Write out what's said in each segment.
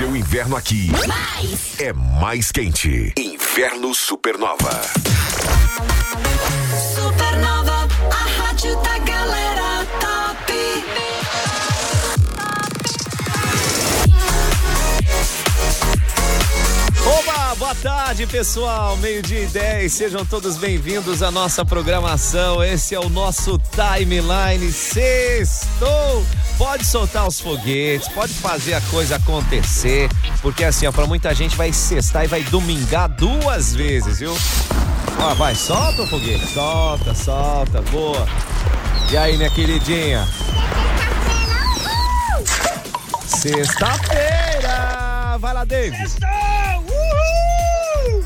seu inverno aqui Mais. é mais quente. Inverno Supernova. Supernova, a rádio da galera top. Oba, boa tarde pessoal, meio-dia e 10, sejam todos bem-vindos à nossa programação. Esse é o nosso timeline sextou. Pode soltar os foguetes, pode fazer a coisa acontecer, porque assim, ó, pra muita gente vai sextar e vai domingar duas vezes, viu? Ó, vai, solta o foguete, solta, solta, boa. E aí, minha queridinha? Sexta-feira! Vai lá, Davis!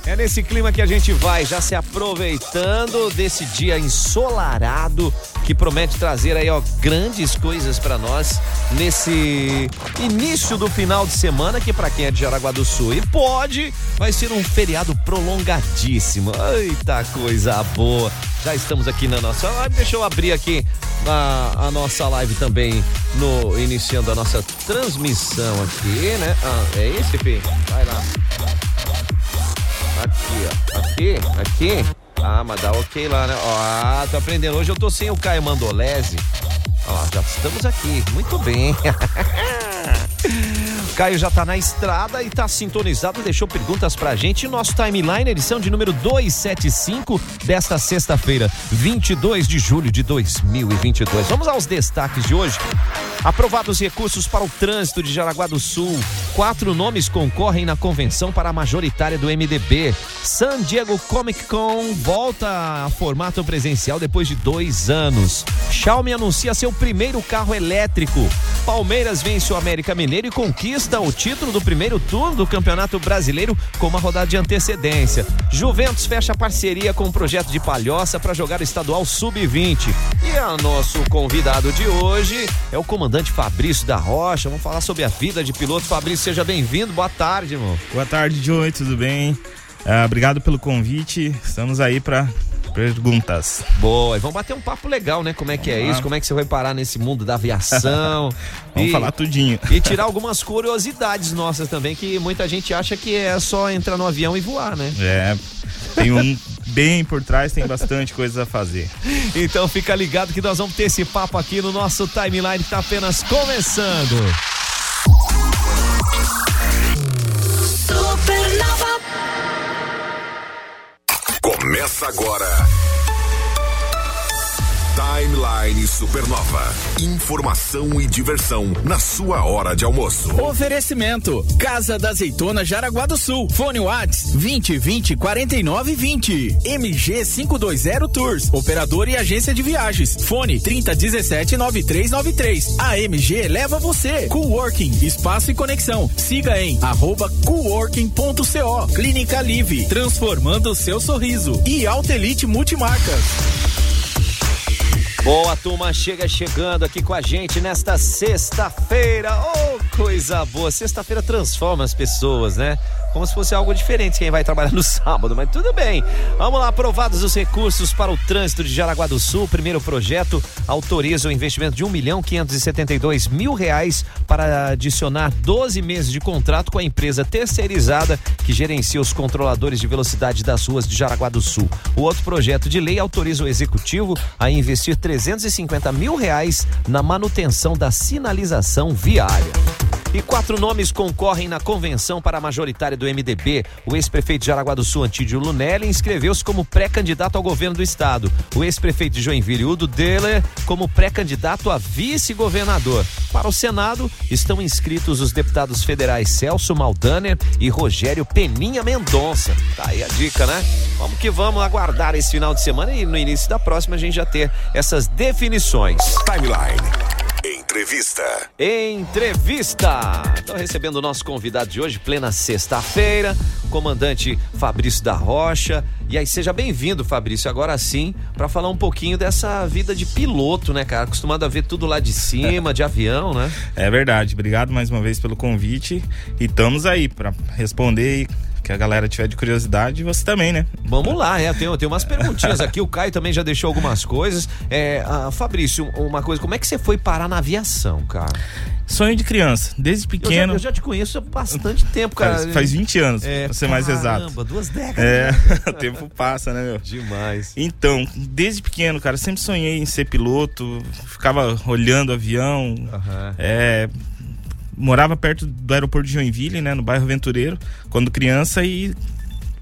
É nesse clima que a gente vai, já se aproveitando desse dia ensolarado que promete trazer aí, ó, grandes coisas pra nós nesse início do final de semana, que pra quem é de Jaraguá do Sul e pode, vai ser um feriado prolongadíssimo. Eita coisa boa. Já estamos aqui na nossa live. Deixa eu abrir aqui a, a nossa live também no iniciando a nossa transmissão aqui, né? Ah, é esse, Fê? Vai lá. Aqui, ó. Aqui, aqui. Ah, mas dá ok lá, né? Ó, ah, tô aprendendo. Hoje eu tô sem o Caio Mandolese. Ó, já estamos aqui. Muito bem. Caio já tá na estrada e tá sintonizado, deixou perguntas pra gente. Nosso timeline, edição de número 275 desta sexta-feira, 22 de julho de 2022. Vamos aos destaques de hoje. Aprovados recursos para o trânsito de Jaraguá do Sul. Quatro nomes concorrem na convenção para a majoritária do MDB. San Diego Comic Con volta a formato presencial depois de dois anos. Xiaomi anuncia seu primeiro carro elétrico. Palmeiras vence o América Mineiro e conquista o título do primeiro turno do Campeonato Brasileiro com uma rodada de antecedência. Juventus fecha parceria com o projeto de Palhoça para jogar o estadual sub-20. E o nosso convidado de hoje é o comandante Fabrício da Rocha. Vamos falar sobre a vida de piloto. Fabrício, seja bem-vindo. Boa tarde, irmão. Boa tarde, Joey, tudo bem? Ah, obrigado pelo convite. Estamos aí para perguntas. Boa, e vamos bater um papo legal, né? Como é que é Vamos lá. isso? Como é que você vai parar nesse mundo da aviação? Vamos E- falar tudinho. E tirar algumas curiosidades nossas também, que muita gente acha que é só entrar no avião e voar, né? É, tem um bem por trás, tem bastante coisa a fazer. Então fica ligado que nós vamos ter esse papo aqui no nosso timeline que tá apenas começando. Supernova, Começa agora. Timeline Supernova. Informação e diversão na sua hora de almoço. Oferecimento: Casa da Azeitona Jaraguá do Sul. Fone Whats 20 20 49 20. MG 520 Tours. Operador e agência de viagens. Fone 30 17 9393. A MG leva você. Coworking, espaço e conexão. Siga em arroba coworking.co. Clínica Live, transformando o seu sorriso. E Altelite Multimarcas. Boa turma, chega chegando aqui com a gente nesta sexta-feira. Oh, coisa boa. Sexta-feira transforma as pessoas, né? Como se fosse algo diferente quem vai trabalhar no sábado, mas tudo bem. Vamos lá, aprovados os recursos para o trânsito de Jaraguá do Sul. Primeiro projeto autoriza o investimento de um milhão quinhentos e setenta e dois mil reais para adicionar 12 meses de contrato com a empresa terceirizada que gerencia os controladores de velocidade das ruas de Jaraguá do Sul. O outro projeto de lei autoriza o executivo a investir 350 mil reais na manutenção da sinalização viária. E quatro nomes concorrem na convenção para a majoritária do MDB. O ex-prefeito de Jaraguá do Sul, Antídio Lunelli, inscreveu-se como pré-candidato ao governo do estado. O ex-prefeito de Joinville, Udo Deller, como pré-candidato a vice-governador. Para o Senado, estão inscritos os deputados federais Celso Maldaner e Rogério Peninha Mendonça. Tá aí a dica, né? Vamos que vamos aguardar esse final de semana e no início da próxima a gente já ter essas definições. Timeline. Entrevista. Entrevista. Estou recebendo o nosso convidado de hoje, plena sexta-feira, o comandante Fabrício da Rocha. E aí, seja bem-vindo, Fabrício, agora sim, para falar um pouquinho dessa vida de piloto, né, cara? Acostumado a ver tudo lá de cima, de avião, né? É verdade. Obrigado mais uma vez pelo convite e estamos aí para responder e que a galera tiver de curiosidade, você também, né? Vamos lá, é, tem, tem umas perguntinhas aqui. O Caio também já deixou algumas coisas. É, ah, Fabrício, uma coisa, como é que você foi parar na aviação, cara? Sonho de criança, desde Eu já, pequeno. eu já te conheço há bastante tempo, cara. Faz, faz 20 anos, É, pra ser mais exato. Caramba, duas décadas. É, o tempo passa, né, meu? Demais. Então, desde pequeno, cara, sempre sonhei em ser piloto, ficava olhando o avião, é, morava perto do aeroporto de Joinville, né, no bairro Aventureiro, quando criança e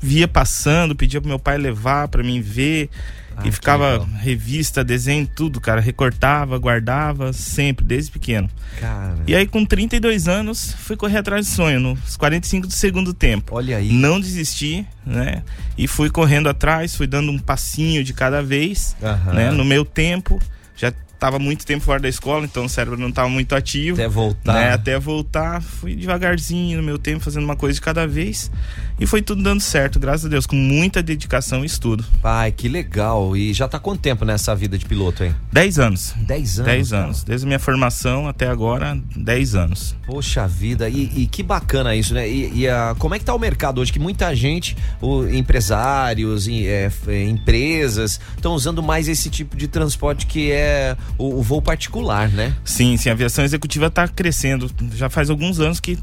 via passando, pedia pro meu pai levar pra mim ver Ah, e ficava legal. revista, desenho, tudo, cara, recortava, guardava sempre, desde pequeno. Cara, E aí com 32 anos, fui correr atrás do sonho, nos 45 do segundo tempo. olha aí. Não desisti, né? E fui correndo atrás, fui dando um passinho de cada vez, né? No meu tempo, já estava muito tempo fora da escola, então o cérebro não estava muito ativo. Até voltar. Né? Até voltar, fui devagarzinho no meu tempo, fazendo uma coisa de cada vez. E foi tudo dando certo, graças a Deus, com muita dedicação e estudo. Ai, que legal. E já tá quanto tempo nessa vida de piloto, hein? 10 anos. Dez anos. 10 cara. anos. Desde a minha formação até agora, 10 anos. Poxa vida, e, e que bacana isso, né? E, e, ah, como é que tá o mercado hoje? Que muita gente, o- empresários, em- é, é, empresas, estão usando mais esse tipo de transporte que é o, o voo particular, né? Sim, sim, a aviação executiva está crescendo. Já faz alguns anos que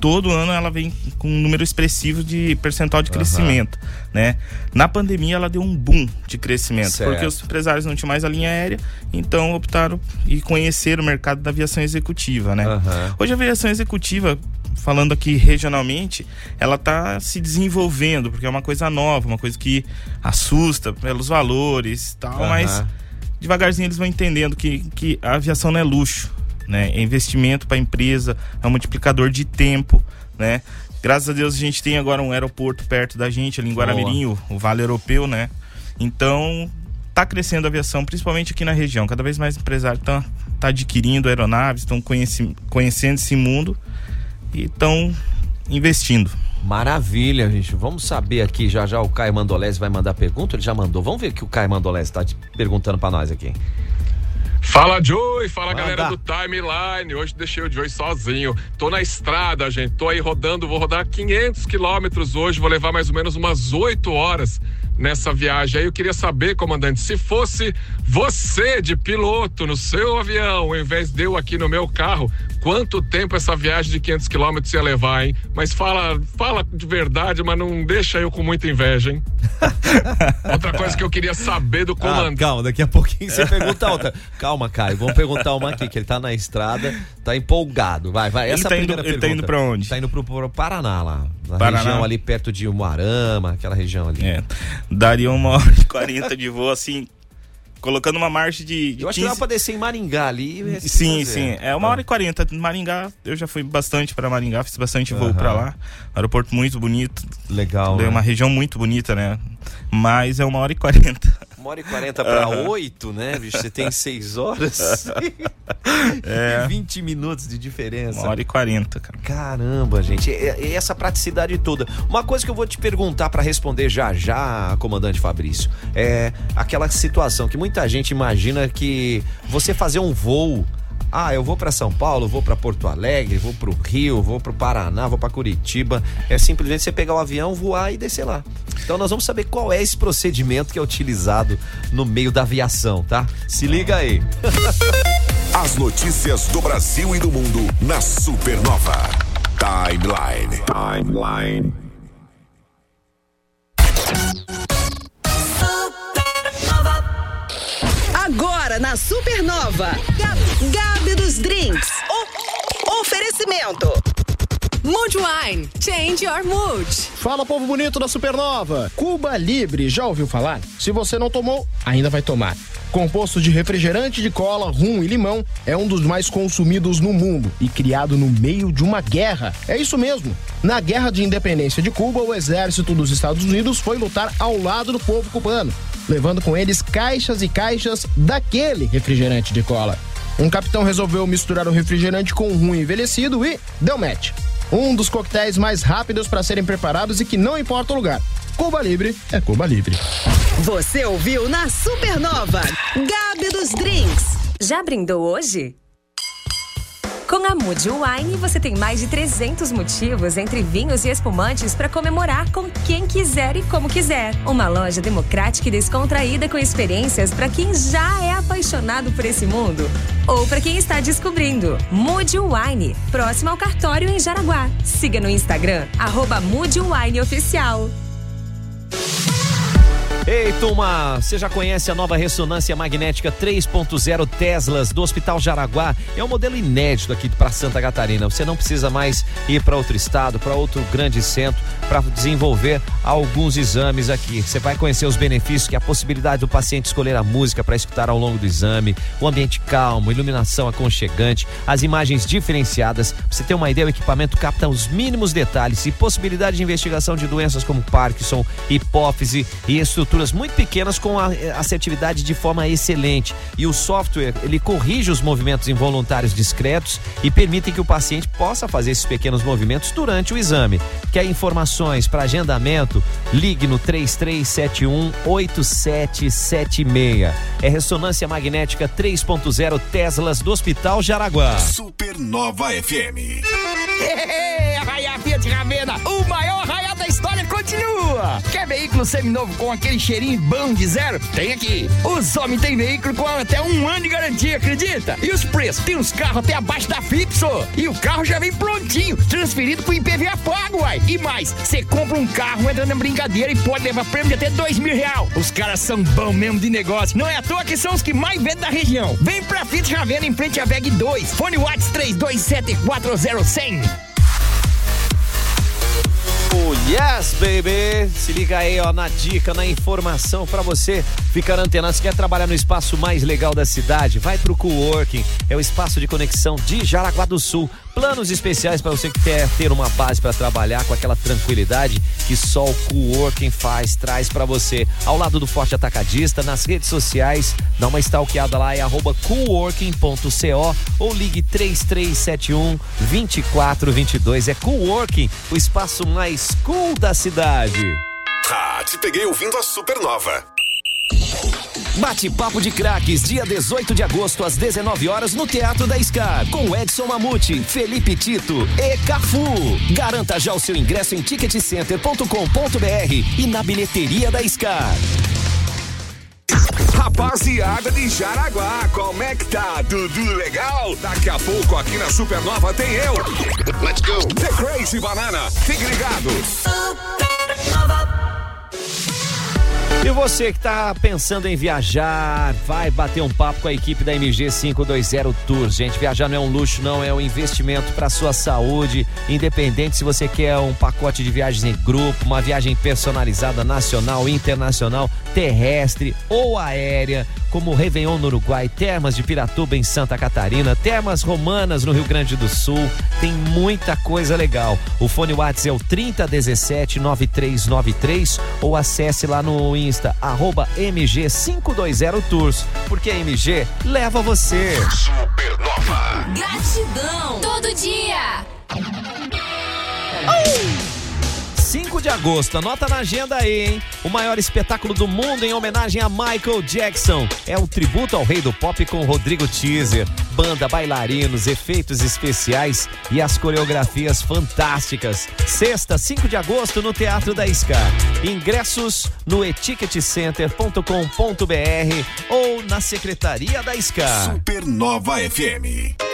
todo ano ela vem com um número expressivo de percentual de crescimento, né? Na pandemia ela deu um boom de crescimento, Certo. porque os empresários não tinham mais a linha aérea, então optaram e conheceram o mercado da aviação executiva, né? Aham. Hoje a aviação executiva, falando aqui regionalmente, ela está se desenvolvendo, porque é uma coisa nova, uma coisa que assusta pelos valores e tal, Aham. mas devagarzinho eles vão entendendo que, que a aviação não é luxo, né? É investimento para a empresa, é um multiplicador de tempo, né? Graças a Deus a gente tem agora um aeroporto perto da gente, ali em Guaramirim, o, o Vale Europeu, né? Então, tá crescendo a aviação, principalmente aqui na região. Cada vez mais empresários estão tá adquirindo aeronaves, estão conhecendo esse mundo e estão investindo. Maravilha, gente. Vamos saber aqui, já já o Caio Mandolese vai mandar pergunta, ele já mandou. Vamos ver o que o Caio Mandolese tá te perguntando pra nós aqui. Fala Joey, fala Manda. galera do Timeline. Hoje deixei o Joey sozinho. Tô na estrada, gente. Tô aí rodando, vou rodar 500 quilômetros hoje. Vou levar mais ou menos umas 8 horas nessa viagem. Aí eu queria saber, comandante, se fosse você de piloto no seu avião, ao invés de eu aqui no meu carro, quanto tempo essa viagem de 500 quilômetros ia levar, hein? Mas fala, fala de verdade, mas não deixa eu com muita inveja, hein? Outra coisa que eu queria saber do Ah, comandante. calma, daqui a pouquinho você pergunta outra. Calma, Caio, vamos perguntar uma aqui, que ele tá na estrada, tá empolgado. Vai, vai. Ele Essa tá é a indo- primeira ele tá pergunta. indo pra onde? Tá indo pro, pro Paraná lá. Na Paraná. região ali perto de Umuarama, aquela região ali. É, daria uma hora e 40 de voo, assim, colocando uma marcha de, de Eu acho que 15... dá pra descer em Maringá ali. Sim, fazer. sim. É uma hora e 40. Maringá, eu já fui bastante para Maringá, fiz bastante voo para lá. Aeroporto muito bonito. Legal. É né? uma região muito bonita, né? Mas é uma hora e 40. Uma hora e quarenta pra oito, né, bicho? Você tem seis horas. É. 20 minutos de diferença. Uma hora e 40, cara. Caramba, gente, e, e essa praticidade toda. Uma coisa que eu vou te perguntar pra responder já já, comandante Fabrício, é aquela situação que muita gente imagina que você fazer um voo ah, eu vou pra São Paulo, vou pra Porto Alegre, vou pro Rio, vou pro Paraná, vou pra Curitiba. É simplesmente você pegar o avião, voar e descer lá. Então nós vamos saber qual é esse procedimento que é utilizado no meio da aviação, tá? Se liga aí. As notícias do Brasil e do mundo na Supernova. Timeline. Timeline. Agora na Supernova, Gabi, Gabi dos Drinks. O- oferecimento. Mood Wine. Change your mood. Fala, povo bonito da Supernova! Cuba Libre, já ouviu falar? Se você não tomou, ainda vai tomar. Composto de refrigerante de cola, rum e limão, é um dos mais consumidos no mundo e criado no meio de uma guerra. É isso mesmo. Na Guerra de Independência de Cuba, o exército dos Estados Unidos foi lutar ao lado do povo cubano, levando com eles caixas e caixas daquele refrigerante de cola. Um capitão resolveu misturar o refrigerante com rum envelhecido e deu match. Um dos coquetéis mais rápidos para serem preparados e que não importa o lugar. Cuba Libre é Cuba Libre. Você ouviu na Supernova, Gabi dos Drinks. Já brindou hoje? Com a Mood Wine, você tem mais de 300 motivos entre vinhos e espumantes para comemorar com quem quiser e como quiser. Uma loja democrática e descontraída com experiências para quem já é apaixonado por esse mundo ou para quem está descobrindo. Mood Wine, próximo ao cartório em Jaraguá. Siga no Instagram, arroba Wine Oficial. Yeah. Ei, turma, você já conhece a nova ressonância magnética 3.0 Teslas do Hospital Jaraguá? É um modelo inédito aqui para Santa Catarina. Você não precisa mais ir para outro estado, para outro grande centro para desenvolver alguns exames aqui. Você vai conhecer os benefícios que é a possibilidade do paciente escolher a música para escutar ao longo do exame, o ambiente calmo, iluminação aconchegante, as imagens diferenciadas. Pra você ter uma ideia, o equipamento capta os mínimos detalhes e possibilidade de investigação de doenças como Parkinson, hipófise e estruturas muito pequenas com a assertividade de forma excelente. E o software, ele corrige os movimentos involuntários discretos e permite que o paciente possa fazer esses pequenos movimentos durante o exame. Quer informações para agendamento? Ligue no 3371 8776. É ressonância magnética 3.0 Teslas do Hospital Jaraguá. Supernova FM. Arraia Fiat continua. Quer veículo seminovo com aquele cheirinho bom de zero? Tem aqui. Os homens têm veículo com até um ano de garantia, acredita? E os preços? Tem uns carros até abaixo da Fipso. E o carro já vem prontinho, transferido pro IPVA pago, uai. E mais, você compra um carro, entra na brincadeira e pode levar prêmio de até dois mil real. Os caras são bons mesmo de negócio. Não é à toa que são os que mais vendem da região. Vem pra Fiat Ravena em frente à VEG 2. Fone Whats 32740100. Yes, baby! Se liga aí, ó, na dica, na informação para você ficar antenado. Se quer trabalhar no espaço mais legal da cidade, vai pro Coworking. É o espaço de conexão de Jaraguá do Sul. Planos especiais para você que quer ter uma base para trabalhar com aquela tranquilidade que só o Coworking faz, traz para você. Ao lado do Forte Atacadista, nas redes sociais, dá uma stalkeada lá, é arroba coworking.co ou ligue 3371 2422. É Coworking, o espaço mais cool da cidade. Ah, te peguei ouvindo a Supernova. Bate-papo de craques, dia 18 de agosto, às 19 horas, no Teatro da Scar, com Edson Mamute, Felipe Tito e Cafu. Garanta já o seu ingresso em ticketcenter.com.br e na bilheteria da Scar. Rapaziada de Jaraguá, como é que tá? Tudo legal? Daqui a pouco aqui na Supernova tem eu. Let's go. The Crazy Banana. Fique ligado. E você que está pensando em viajar, vai bater um papo com a equipe da MG 520 Tours. Gente, viajar não é um luxo, não, é um investimento para sua saúde. Independente se você quer um pacote de viagens em grupo, uma viagem personalizada nacional, internacional, terrestre ou aérea, como Réveillon no Uruguai, Termas de Piratuba em Santa Catarina, Termas Romanas no Rio Grande do Sul. Tem muita coisa legal. O fone WhatsApp é o 3017 9393 ou acesse lá no Insta, arroba MG520 Tours, porque a MG leva você. Supernova. Gratidão todo dia. 5 de agosto, anota na agenda aí, hein? O maior espetáculo do mundo em homenagem a Michael Jackson. É um tributo ao rei do pop com Rodrigo Teaser. Banda, bailarinos, efeitos especiais e as coreografias fantásticas. Sexta, 5 de agosto, no Teatro da Scar. Ingressos no eticketcenter.com.br ou na Secretaria da Scar. Supernova FM.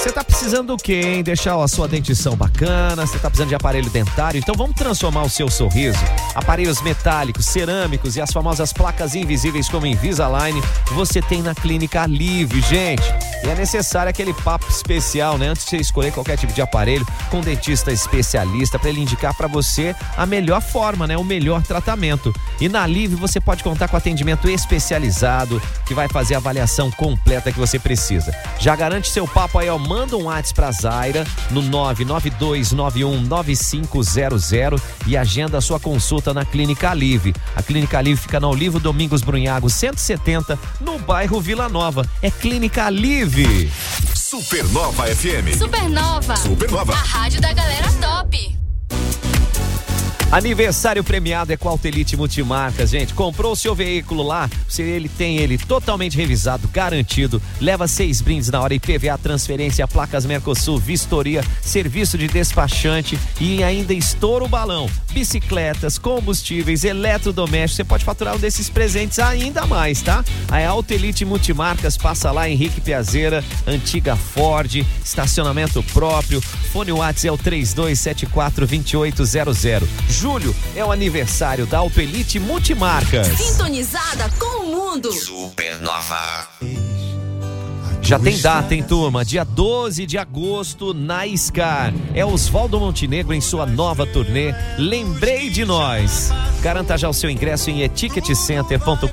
Você tá precisando do quê, hein? Deixar a sua dentição bacana, você tá precisando de aparelho dentário, então vamos transformar o seu sorriso. Aparelhos metálicos, cerâmicos e as famosas placas invisíveis como Invisalign, você tem na Clínica Live, gente. E é necessário aquele papo especial, né? Antes de você escolher qualquer tipo de aparelho, com um dentista especialista para ele indicar para você a melhor forma, né? O melhor tratamento. E na Live você pode contar com atendimento especializado que vai fazer a avaliação completa que você precisa. Já garante seu papo aí, ó, manda um WhatsApp pra Zaira no 992919500 e agenda a sua consulta na Clínica Live. A Clínica Live fica na Olivo Domingos Brunhago 170, no bairro Vila Nova. É Clínica Live. Supernova FM. Supernova. Supernova. A rádio da galera top. Aniversário premiado é com a Elite Multimarcas, gente. Comprou o seu veículo lá, se ele tem ele totalmente revisado, garantido, leva seis brindes na hora IPVA, transferência, placas Mercosul, vistoria, serviço de despachante e ainda estoura o balão. Bicicletas, combustíveis, eletrodomésticos, você pode faturar um desses presentes ainda mais, tá? A Alta Elite Multimarcas passa lá Henrique Piazeira, antiga Ford, estacionamento próprio. Fone Whats é o 3274 2800. Julho é o aniversário da Alpelite Multimarcas. Sintonizada com o mundo. Supernova. Já tem data, hein, turma? Dia 12 de agosto na Scar. É Oswaldo Montenegro em sua nova turnê Lembrei de Nós. Garanta já o seu ingresso em eticketcenter.com.br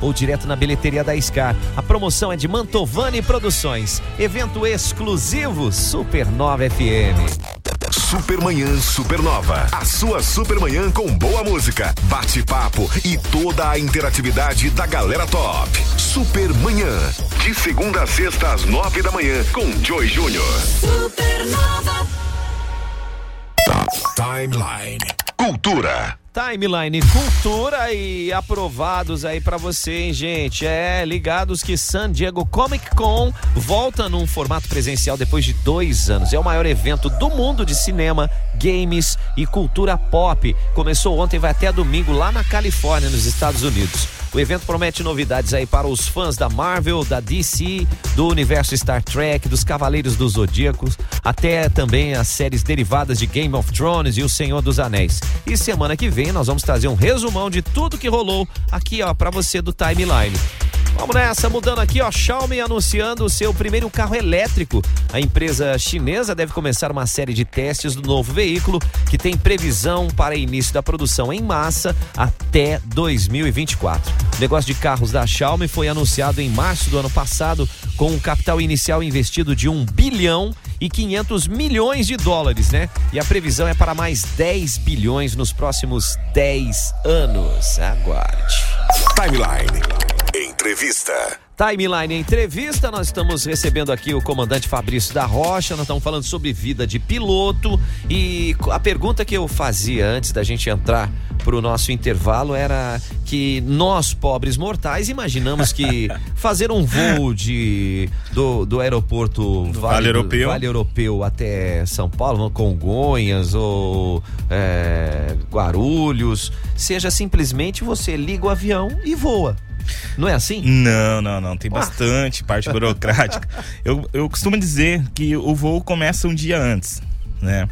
ou direto na bilheteria da Scar. A promoção é de Mantovani Produções. Evento exclusivo Supernova FM. Supermanhã Supernova. A sua Supermanhã com boa música, bate-papo e toda a interatividade da galera top. Supermanhã. De segunda a sexta às nove da manhã com Joy Júnior. Supernova. Timeline. Cultura. Timeline Cultura e aprovados aí pra você, hein, gente? É, ligados que San Diego Comic Con volta num formato presencial depois de dois anos. É o maior evento do mundo de cinema, games e cultura pop. Começou ontem vai até domingo lá na Califórnia, nos Estados Unidos. O evento promete novidades aí para os fãs da Marvel, da DC, do universo Star Trek, dos Cavaleiros dos Zodíacos, até também as séries derivadas de Game of Thrones e O Senhor dos Anéis. E semana que vem nós vamos trazer um resumão de tudo que rolou aqui, ó, para você do Timeline. Vamos nessa, mudando aqui, ó, Xiaomi anunciando o seu primeiro carro elétrico. A empresa chinesa deve começar uma série de testes do novo veículo, que tem previsão para início da produção em massa até 2024. O negócio de carros da Xiaomi foi anunciado em março do ano passado, com um capital inicial investido de 1 bilhão e 500 milhões de dólares, né? E a previsão é para mais 10 bilhões nos próximos 10 anos. Aguarde. Timeline. Entrevista. Timeline Entrevista, nós estamos recebendo aqui o comandante Fabrício da Rocha, nós estamos falando sobre vida de piloto e a pergunta que eu fazia antes da gente entrar para o nosso intervalo era que nós, pobres mortais, imaginamos que fazer um voo de, do, do aeroporto Vale Europeu. Vale Europeu até São Paulo, Congonhas ou é, Guarulhos, seja simplesmente você liga o avião e voa. Não é assim? Não, não, não. Tem bastante parte burocrática. Eu, eu costumo dizer que o voo começa um dia antes. Né?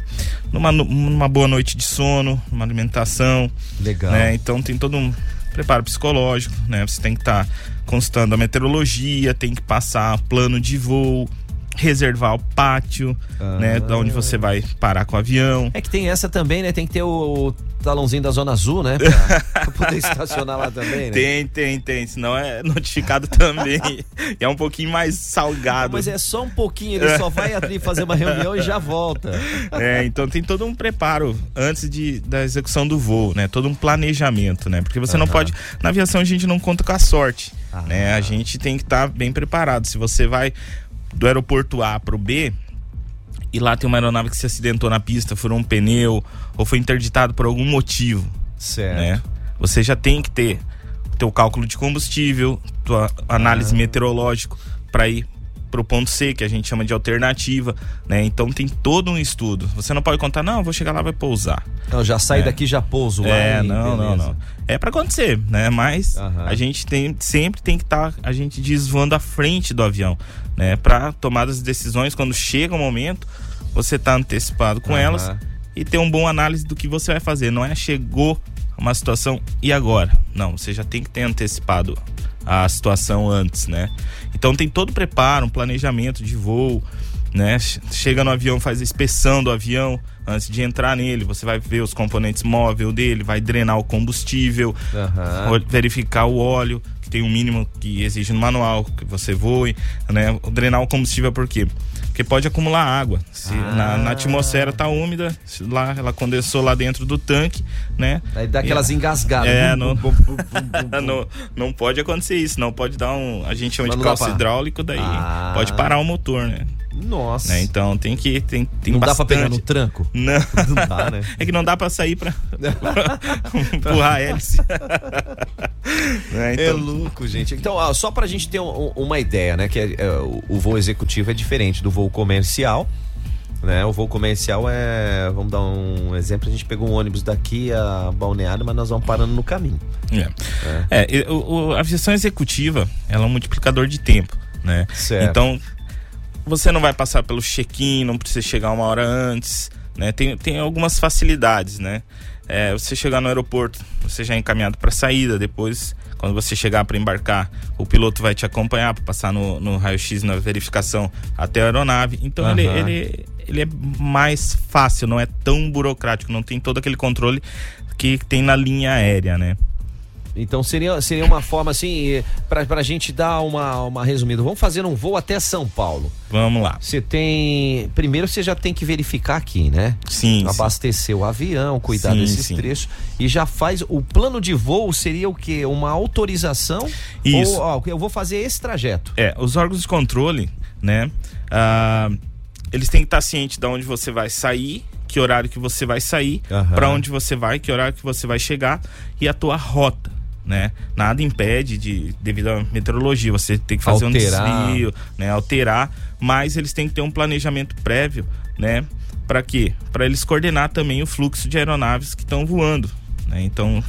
Numa, numa boa noite de sono, numa alimentação. Legal. Né? Então tem todo um preparo psicológico, né? Você tem que estar constando a meteorologia, tem que passar plano de voo, reservar o pátio, né? Da onde você vai parar com o avião. É que tem essa também, né? Tem que ter o, o talãozinho da Zona Azul, né? Pra, pra poder estacionar lá também, né? Tem, tem, tem. Senão é notificado também. é um pouquinho mais salgado. Mas é só um pouquinho, ele só vai ali fazer uma reunião e já volta. É, então tem todo um preparo antes de, da execução do voo, né? Todo um planejamento, né? Porque você não Aham. pode. Na aviação a gente não conta com a sorte. Ah. Né? A gente tem que estar bem preparado. Se você vai do aeroporto A para o B e lá tem uma aeronave que se acidentou na pista, furou um pneu ou foi interditado por algum motivo, Certo. né? Você já tem que ter o teu cálculo de combustível, tua análise meteorológico para ir pro ponto C, que a gente chama de alternativa, né? Então tem todo um estudo. Você não pode contar, não, vou chegar lá vai pousar. Então já sai É. daqui, já pouso lá. É, e não, não, beleza. não. É para acontecer, né? Mas Aham. a gente tem sempre tem que estar a gente desvoando à frente do avião, né? Para tomar as decisões quando chega o momento, você tá antecipado com Aham. elas e ter uma boa análise do que você vai fazer. Não é chegou uma situação e agora? Não, você já tem que ter antecipado a situação antes, né? Então tem todo o preparo, um planejamento de voo, né? Che- Chega no avião, faz a inspeção do avião antes de entrar nele. Você vai ver os componentes móveis dele, vai drenar o combustível, ol- verificar o óleo, que tem um mínimo que exige no manual que você voe, né? Drenar o combustível por quê? Porque pode acumular água. Se na, na atmosfera tá úmida, se lá ela condensou lá dentro do tanque, né? Aí dá aquelas E- engasgadas. É, não, não, não pode acontecer isso, não pode dar um. A gente chama Mas de calço hidráulico, daí Ah. pode parar o motor, né? Nossa. Né? Então tem que. Tem, tem não bastante. dá pra pegar no tranco? Não. Não dá, né? É que não dá pra sair pra empurrar a hélice. né? então... É louco, gente. Então, ó, só pra gente ter um, uma ideia, né? Que é, é, o voo executivo é diferente do voo comercial. Né? O voo comercial é. Vamos dar um exemplo: a gente pegou um ônibus daqui a Balneário, mas nós vamos parando no caminho. É. é. é o, o, a aviação executiva ela é um multiplicador de tempo. Né? Certo. Então, você não vai passar pelo check-in, não precisa chegar uma hora antes. Né? Tem, tem algumas facilidades, né? É, você chegar no aeroporto, você já é encaminhado para saída, depois quando você chegar para embarcar, o piloto vai te acompanhar para passar no, no raio-x na verificação até a aeronave. Então uhum. ele, ele, ele é mais fácil, não é tão burocrático, não tem todo aquele controle que tem na linha aérea, né? Então seria, seria uma forma assim, para a gente dar uma, uma resumida. Vamos fazer um voo até São Paulo. Vamos lá. Você tem. Primeiro você já tem que verificar aqui, né? Sim. Abastecer sim. o avião, cuidar sim, desses sim. trechos. E já faz. O plano de voo seria o quê? Uma autorização? Isso. Ou, ó, eu vou fazer esse trajeto. É, os órgãos de controle, né? Ah, eles têm que estar cientes de onde você vai sair que horário que você vai sair, uhum. para onde você vai, que horário que você vai chegar e a tua rota né? Nada impede de devido à meteorologia, você tem que fazer alterar. um desvio, né, alterar, mas eles têm que ter um planejamento prévio, né? Para quê? Para eles coordenar também o fluxo de aeronaves que estão voando, né? Então,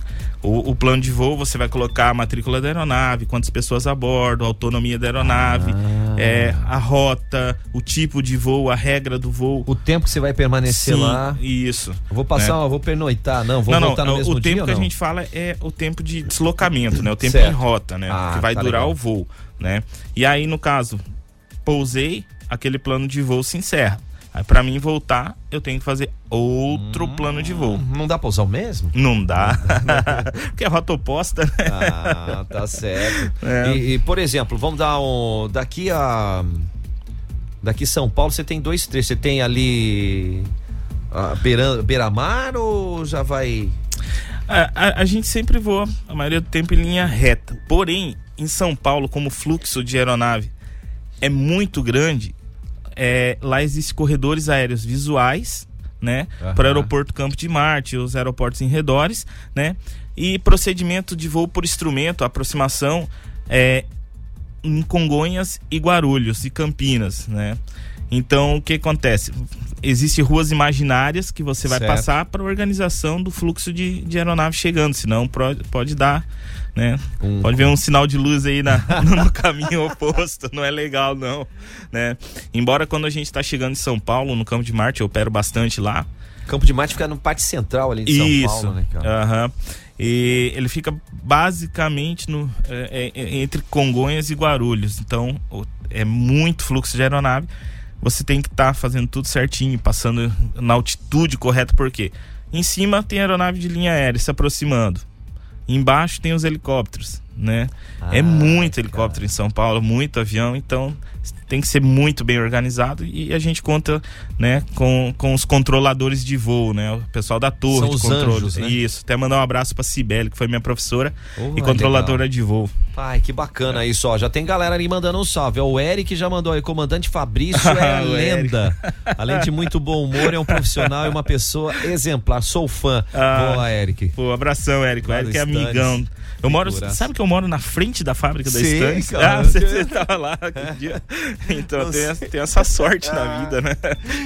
o, o, plano de voo, você vai colocar a matrícula da aeronave, quantas pessoas a bordo, a autonomia da aeronave, ah. é, a rota, o tipo de voo, a regra do voo. O tempo que você vai permanecer Sim, lá. Isso. Eu vou passar, né? vou pernoitar, não, vou não, voltar não, no mesmo o dia. Tempo que não? a gente fala é o tempo de deslocamento, né? O tempo certo. em rota, né? Ah, que vai tá durar legal. o voo, né? E aí, no caso, pousei, aquele plano de voo se encerra. Para mim voltar, eu tenho que fazer outro hum, plano de voo. Não dá pra usar o mesmo? Não dá. Porque é rota oposta, né? Ah, tá certo. É. E, e, por exemplo, vamos dar um. Daqui a. Daqui São Paulo você tem dois trechos. Você tem ali. A beira, beira-mar ou já vai. A, a, a gente sempre voa, a maioria do tempo, em linha reta. Porém, em São Paulo, como o fluxo de aeronave é muito grande, é, lá existem corredores aéreos visuais, né? Uhum. Para o aeroporto Campo de Marte, os aeroportos em redores, né? E procedimento de voo por instrumento, aproximação é, em Congonhas e Guarulhos e Campinas, né? Então, o que acontece? Existem ruas imaginárias que você vai Certo. passar para organização do fluxo de, de aeronave chegando, senão pode, pode dar, né? Um- pode ver um sinal de luz aí na, no caminho oposto, não é legal não, né? Embora quando a gente está chegando em São Paulo, no Campo de Marte, eu opero bastante lá, Campo de Marte fica no parte central ali de São isso. Paulo, né, cara? Aham. E ele fica basicamente no, é, é, entre Congonhas e Guarulhos. Então é muito fluxo de aeronave. Você tem que estar fazendo tudo certinho, passando na altitude correta, porque em cima tem aeronave de linha aérea se aproximando. Embaixo tem os helicópteros, né? é Ah, muito cara. helicóptero em São Paulo, muito avião, então tem que ser muito bem organizado e a gente conta, né, com, com os controladores de voo, né, o pessoal da torre São de os controle. anjos, né? Isso, até mandar um abraço pra Cibele, que foi minha professora Oh, e controladora legal. de voo. Ai, que bacana isso, ó. Já tem galera ali mandando um salve. O Eric já mandou aí, comandante Fabrício é lenda. Além de muito bom humor, é um profissional e uma pessoa exemplar. Sou fã. Ah. Boa, Eric. Pô, abração, Érico. O Érico é Stannis. Eu moro, sabe que eu moro na frente da fábrica da Sim, Stannis? cara. Ah, você, você tava lá aquele dia. Então eu tenho, essa sorte na vida, né?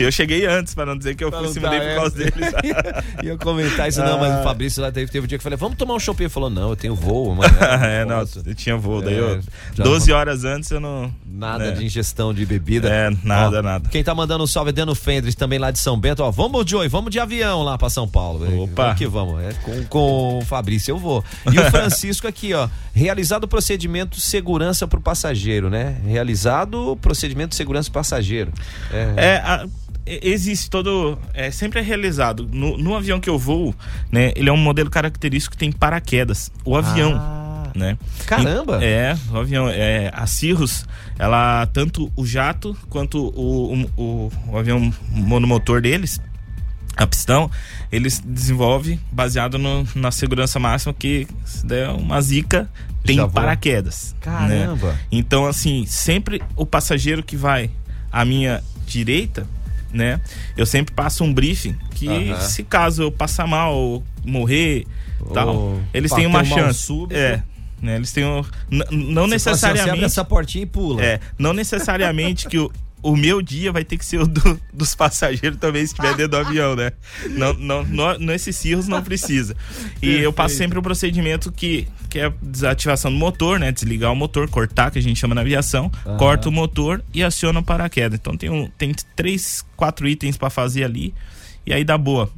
Eu cheguei antes, pra não dizer que eu Pra fui se mudei por causa essa. deles. Ia comentar isso, não, mas o Ah. Fabrício lá teve, teve um dia que eu falei, vamos tomar um chopp. Ele falou, não, eu tenho voo, mano. é, não, eu tinha voo. Daí É, eu, já 12 não- horas antes eu não. Nada né? de ingestão de bebida. É, nada, Ó, nada. Quem tá mandando um salve é Dano Fendres, também lá de São Bento. Ó, vamos, Joey, vamos de avião lá pra São Paulo. É, Opa. Vamos que vamos. É, com, com o Fabrício eu vou. E o Francisco aqui, ó. Realizado o procedimento segurança pro passageiro, né? Realizado o procedimento de segurança passageiro. É, É, a- e- existe todo. É, sempre é realizado. No, no avião que eu vou, né? Ele é um modelo característico que tem paraquedas. O avião. Ah, né? Caramba! É, o avião. É, a Cirrus, ela, tanto o jato quanto o, o, o, o avião monomotor deles, a pistão, eles desenvolvem baseado no- na segurança máxima que se der uma zica, tem paraquedas. né? Caramba! Então, assim, sempre o passageiro que vai à minha direita, né? Eu sempre passo um briefing que Aham. se caso eu passar mal ou morrer, tal, Ou eles bater têm uma um chance. súbito. É. Né, eles têm um, não Você fala assim, necessariamente abre essa portinha e pula. é, não necessariamente que o, o meu dia vai ter que ser o do- dos passageiros também se estiver dentro do avião, né? Não, não, não, nesses cirros não precisa. E eu passo sempre o procedimento que, que é desativação do motor, né? Desligar o motor, cortar, que a gente chama na aviação, corta o motor e aciona o paraquedas. Então tem, um, tem três, quatro itens para fazer ali e aí dá boa.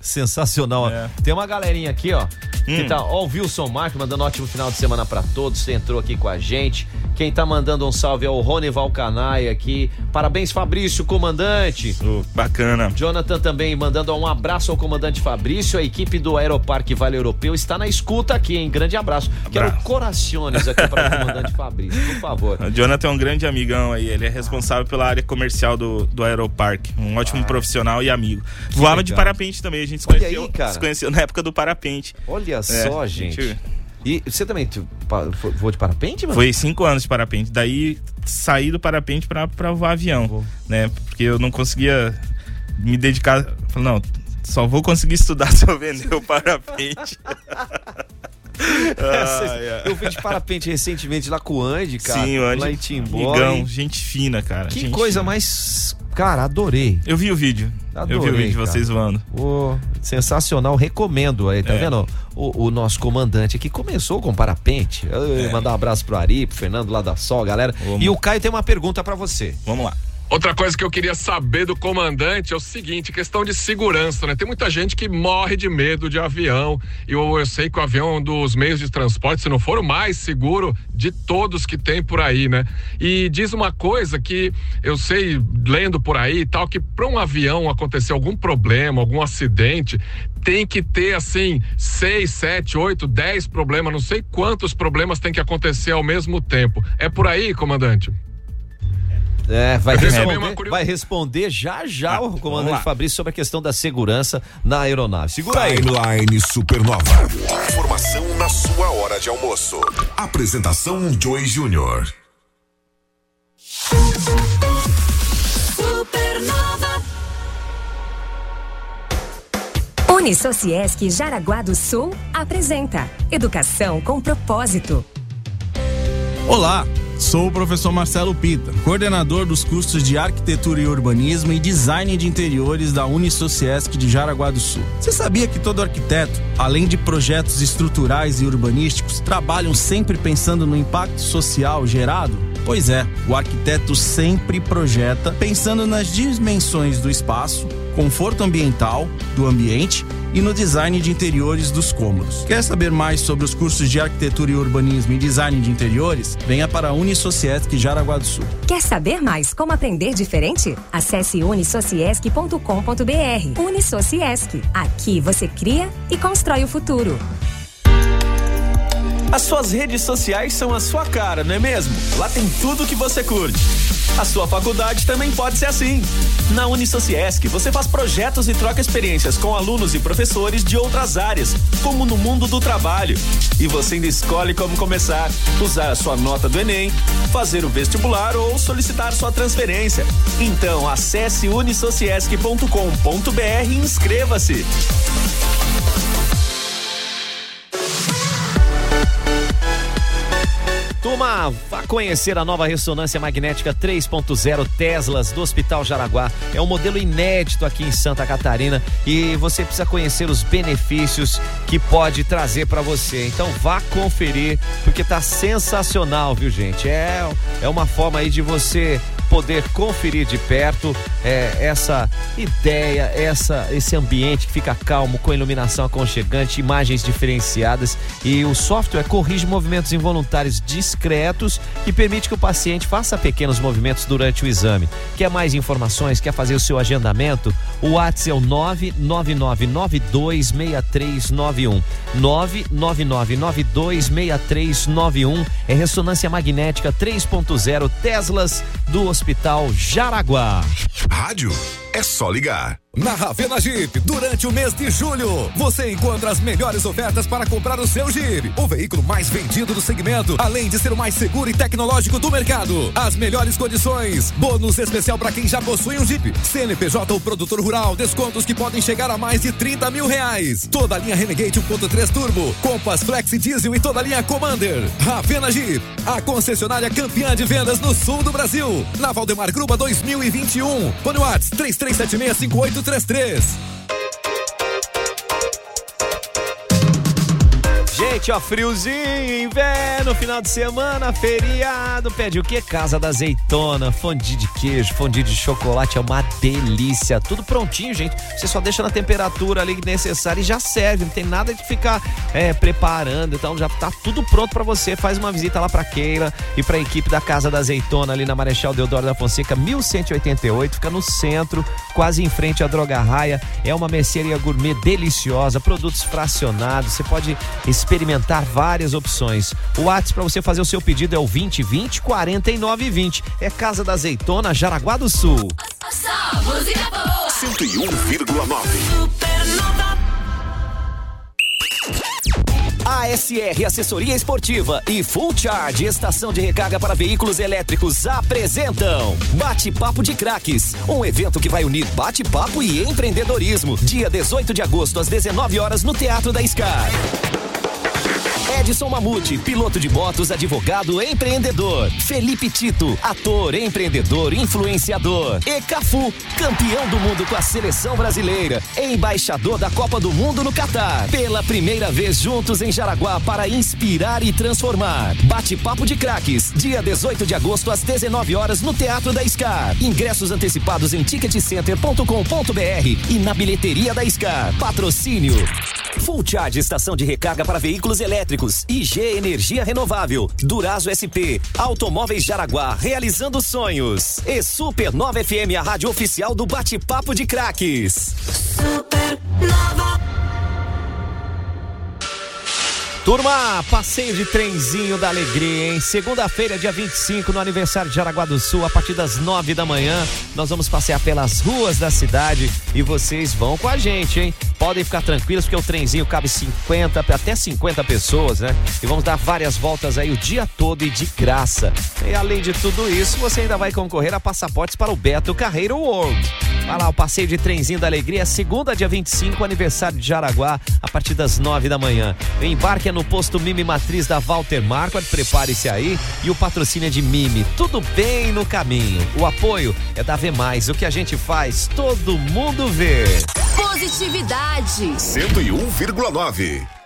Sensacional. É. Tem uma galerinha aqui, ó. Que Hum. tá, ó, o Wilson Marco mandando um ótimo final de semana pra todos. Você entrou aqui com a gente. Quem tá mandando um salve é o Rony Valcanai aqui. Parabéns, Fabrício, comandante. Ô, bacana. Jonathan também mandando um abraço ao comandante Fabrício. A equipe do Aeroparque Vale Europeu está na escuta aqui, hein? Grande abraço. Quero Abraço. corações aqui para o comandante Fabrício, por favor. O Jonathan é um grande amigão aí, ele é responsável pela área comercial do, do Aeroparque. Um ótimo profissional e amigo. Voava de legal. parapente também, gente se Olha conheceu, aí, cara. se conheceu na época do parapente. Olha É, só, a gente. E você também tu, voou de parapente, mano? Foi cinco anos de parapente. Daí saí do parapente pra, pra voar avião, né? Porque eu não conseguia me dedicar. Falei, não, só vou conseguir estudar se eu vender o parapente. Ai, ai. Eu fui de parapente recentemente lá com o Andy, cara. Sim, o Andy, Lá em Timbó. amigão, e gente fina, cara. Que gente coisa fina. mais. Cara, adorei. Eu vi o vídeo. eu vi o Adorei, vídeo de vocês voando. Ô, sensacional, recomendo aí, tá É. vendo? O, o nosso comandante aqui começou com parapente. Eu, Mandar um abraço pro Ari, pro Fernando lá da Sol, galera. Vamos. E o Caio tem uma pergunta pra você. Vamos lá. Outra coisa que eu queria saber do comandante é o seguinte, questão de segurança, né? Tem muita gente que morre de medo de avião. E eu, eu sei que o avião é um dos meios de transporte, se não for o mais seguro de todos que tem por aí, né? E diz uma coisa que eu sei, lendo por aí e tal, que para um avião acontecer algum problema, algum acidente, tem que ter assim seis, sete, oito, dez problemas, não sei quantos problemas tem que acontecer ao mesmo tempo. É por aí, comandante? É, vai responder, vai responder já já Ah, o comandante. Fabrício sobre a questão da segurança na aeronave. Segura aí. Timeline Supernova. Informação na sua hora de almoço. Apresentação Joy Júnior. Supernova. Unisociesc Jaraguá do Sul apresenta Educação com Propósito. Olá, sou o professor Marcelo Pita, coordenador dos cursos de Arquitetura e Urbanismo e Design de Interiores da Unisociesc de Jaraguá do Sul. Você sabia que todo arquiteto, além de projetos estruturais e urbanísticos, trabalham sempre pensando no impacto social gerado? Pois é, o arquiteto sempre projeta pensando nas dimensões do espaço, conforto ambiental do ambiente e no design de interiores dos cômodos. Quer saber mais sobre os cursos de arquitetura e urbanismo e design de interiores? Venha para a Unisociesc Jaraguá do Sul. Quer saber mais como aprender diferente? Acesse unisociesc.com.br. Unisociesc. Aqui você cria e constrói o futuro. As suas redes sociais são a sua cara, não é mesmo? Lá tem tudo que você curte. A sua faculdade também pode ser assim. Na Unisociesc, você faz projetos e troca experiências com alunos e professores de outras áreas, como no mundo do trabalho. E você ainda escolhe como começar, usar a sua nota do Enem, fazer o vestibular ou solicitar sua transferência. Então, acesse unisociesc.com.br e inscreva-se. Turma, vá conhecer a nova ressonância magnética 3.0 Teslas do Hospital Jaraguá. É um modelo inédito aqui em Santa Catarina e você precisa conhecer os benefícios que pode trazer para você. Então vá conferir, porque tá sensacional, viu, gente? É, é uma forma aí de você poder conferir de perto é, essa ideia, essa, esse ambiente que fica calmo, com iluminação aconchegante, imagens diferenciadas e o software corrige movimentos involuntários discretos que permite que o paciente faça pequenos movimentos durante o exame. Quer mais informações? Quer fazer o seu agendamento? O WhatsApp é o 999926391. 999926391 é ressonância magnética 3.0 Teslas do Hospital Jaraguá. Rádio É só ligar. Na Ravena Jeep, durante o mês de julho, você encontra as melhores ofertas para comprar o seu Jeep, o veículo mais vendido do segmento, além de ser o mais seguro e tecnológico do mercado. As melhores condições, bônus especial para quem já possui um Jeep, CNPJ ou produtor rural, descontos que podem chegar a mais de 30 mil reais. Toda a linha Renegade 1.3 Turbo, Compass Flex Diesel e toda a linha Commander. Ravena Jeep, a concessionária campeã de vendas no sul do Brasil. Na Valdemar Gruba 2021. Fone Whats 33765833. Gente, ó, friozinho, inverno, final de semana, feriado. Pede o que? Casa da azeitona, fondue de queijo, fondue de chocolate, é uma delícia. Tudo prontinho, gente. Você só deixa na temperatura ali necessária e já serve. Não tem nada de ficar é, preparando. Então já tá tudo pronto para você. Faz uma visita lá pra Keila e pra equipe da Casa da Azeitona ali na Marechal Deodoro da Fonseca, 1188. Fica no centro, quase em frente à Droga Raia. É uma mercearia gourmet deliciosa, produtos fracionados. Você pode experimentar várias opções. O WhatsApp para você fazer o seu pedido é o 2020 4920. É Casa da Azeitona, Jaraguá do Sul. 101,9. ASR Assessoria Esportiva e Full Charge Estação de Recarga para Veículos Elétricos apresentam Bate-Papo de Craques, um evento que vai unir bate-papo e empreendedorismo. Dia 18 de agosto às 19 horas no Teatro da Scar. Edson Mamute, piloto de motos, advogado, empreendedor. Felipe Tito, ator, empreendedor, influenciador. E Cafu, campeão do mundo com a seleção brasileira. Embaixador da Copa do Mundo no Catar. Pela primeira vez juntos em Jaraguá para inspirar e transformar. Bate-papo de craques, dia 18 de agosto às 19 horas no Teatro da Scar. Ingressos antecipados em ticketcenter.com.br e na bilheteria da Scar. Patrocínio. Full Charge estação de recarga para veículos elétricos. IG Energia Renovável. Durazo SP. Automóveis Jaraguá. Realizando sonhos. E Super Nova FM, a rádio oficial do Bate-Papo de Craques. Turma, passeio de trenzinho da alegria, hein? Segunda-feira, dia 25, no aniversário de Jaraguá do Sul, a partir das nove da manhã, nós vamos passear pelas ruas da cidade e vocês vão com a gente, hein? Podem ficar tranquilos porque o trenzinho cabe 50, até 50 pessoas, né? E vamos dar várias voltas aí o dia todo e de graça. E além de tudo isso, você ainda vai concorrer a passaportes para o Beto Carreiro World. Vai lá, o passeio de trenzinho da alegria, segunda, dia 25, aniversário de Jaraguá, a partir das nove da manhã. O embarque é no posto Mimi Matriz da Walter Marquardt, prepare-se aí. E o patrocínio é de Mimi, tudo bem no caminho. O apoio é da V+, o que a gente faz, todo mundo vê. Positividade. 101,9.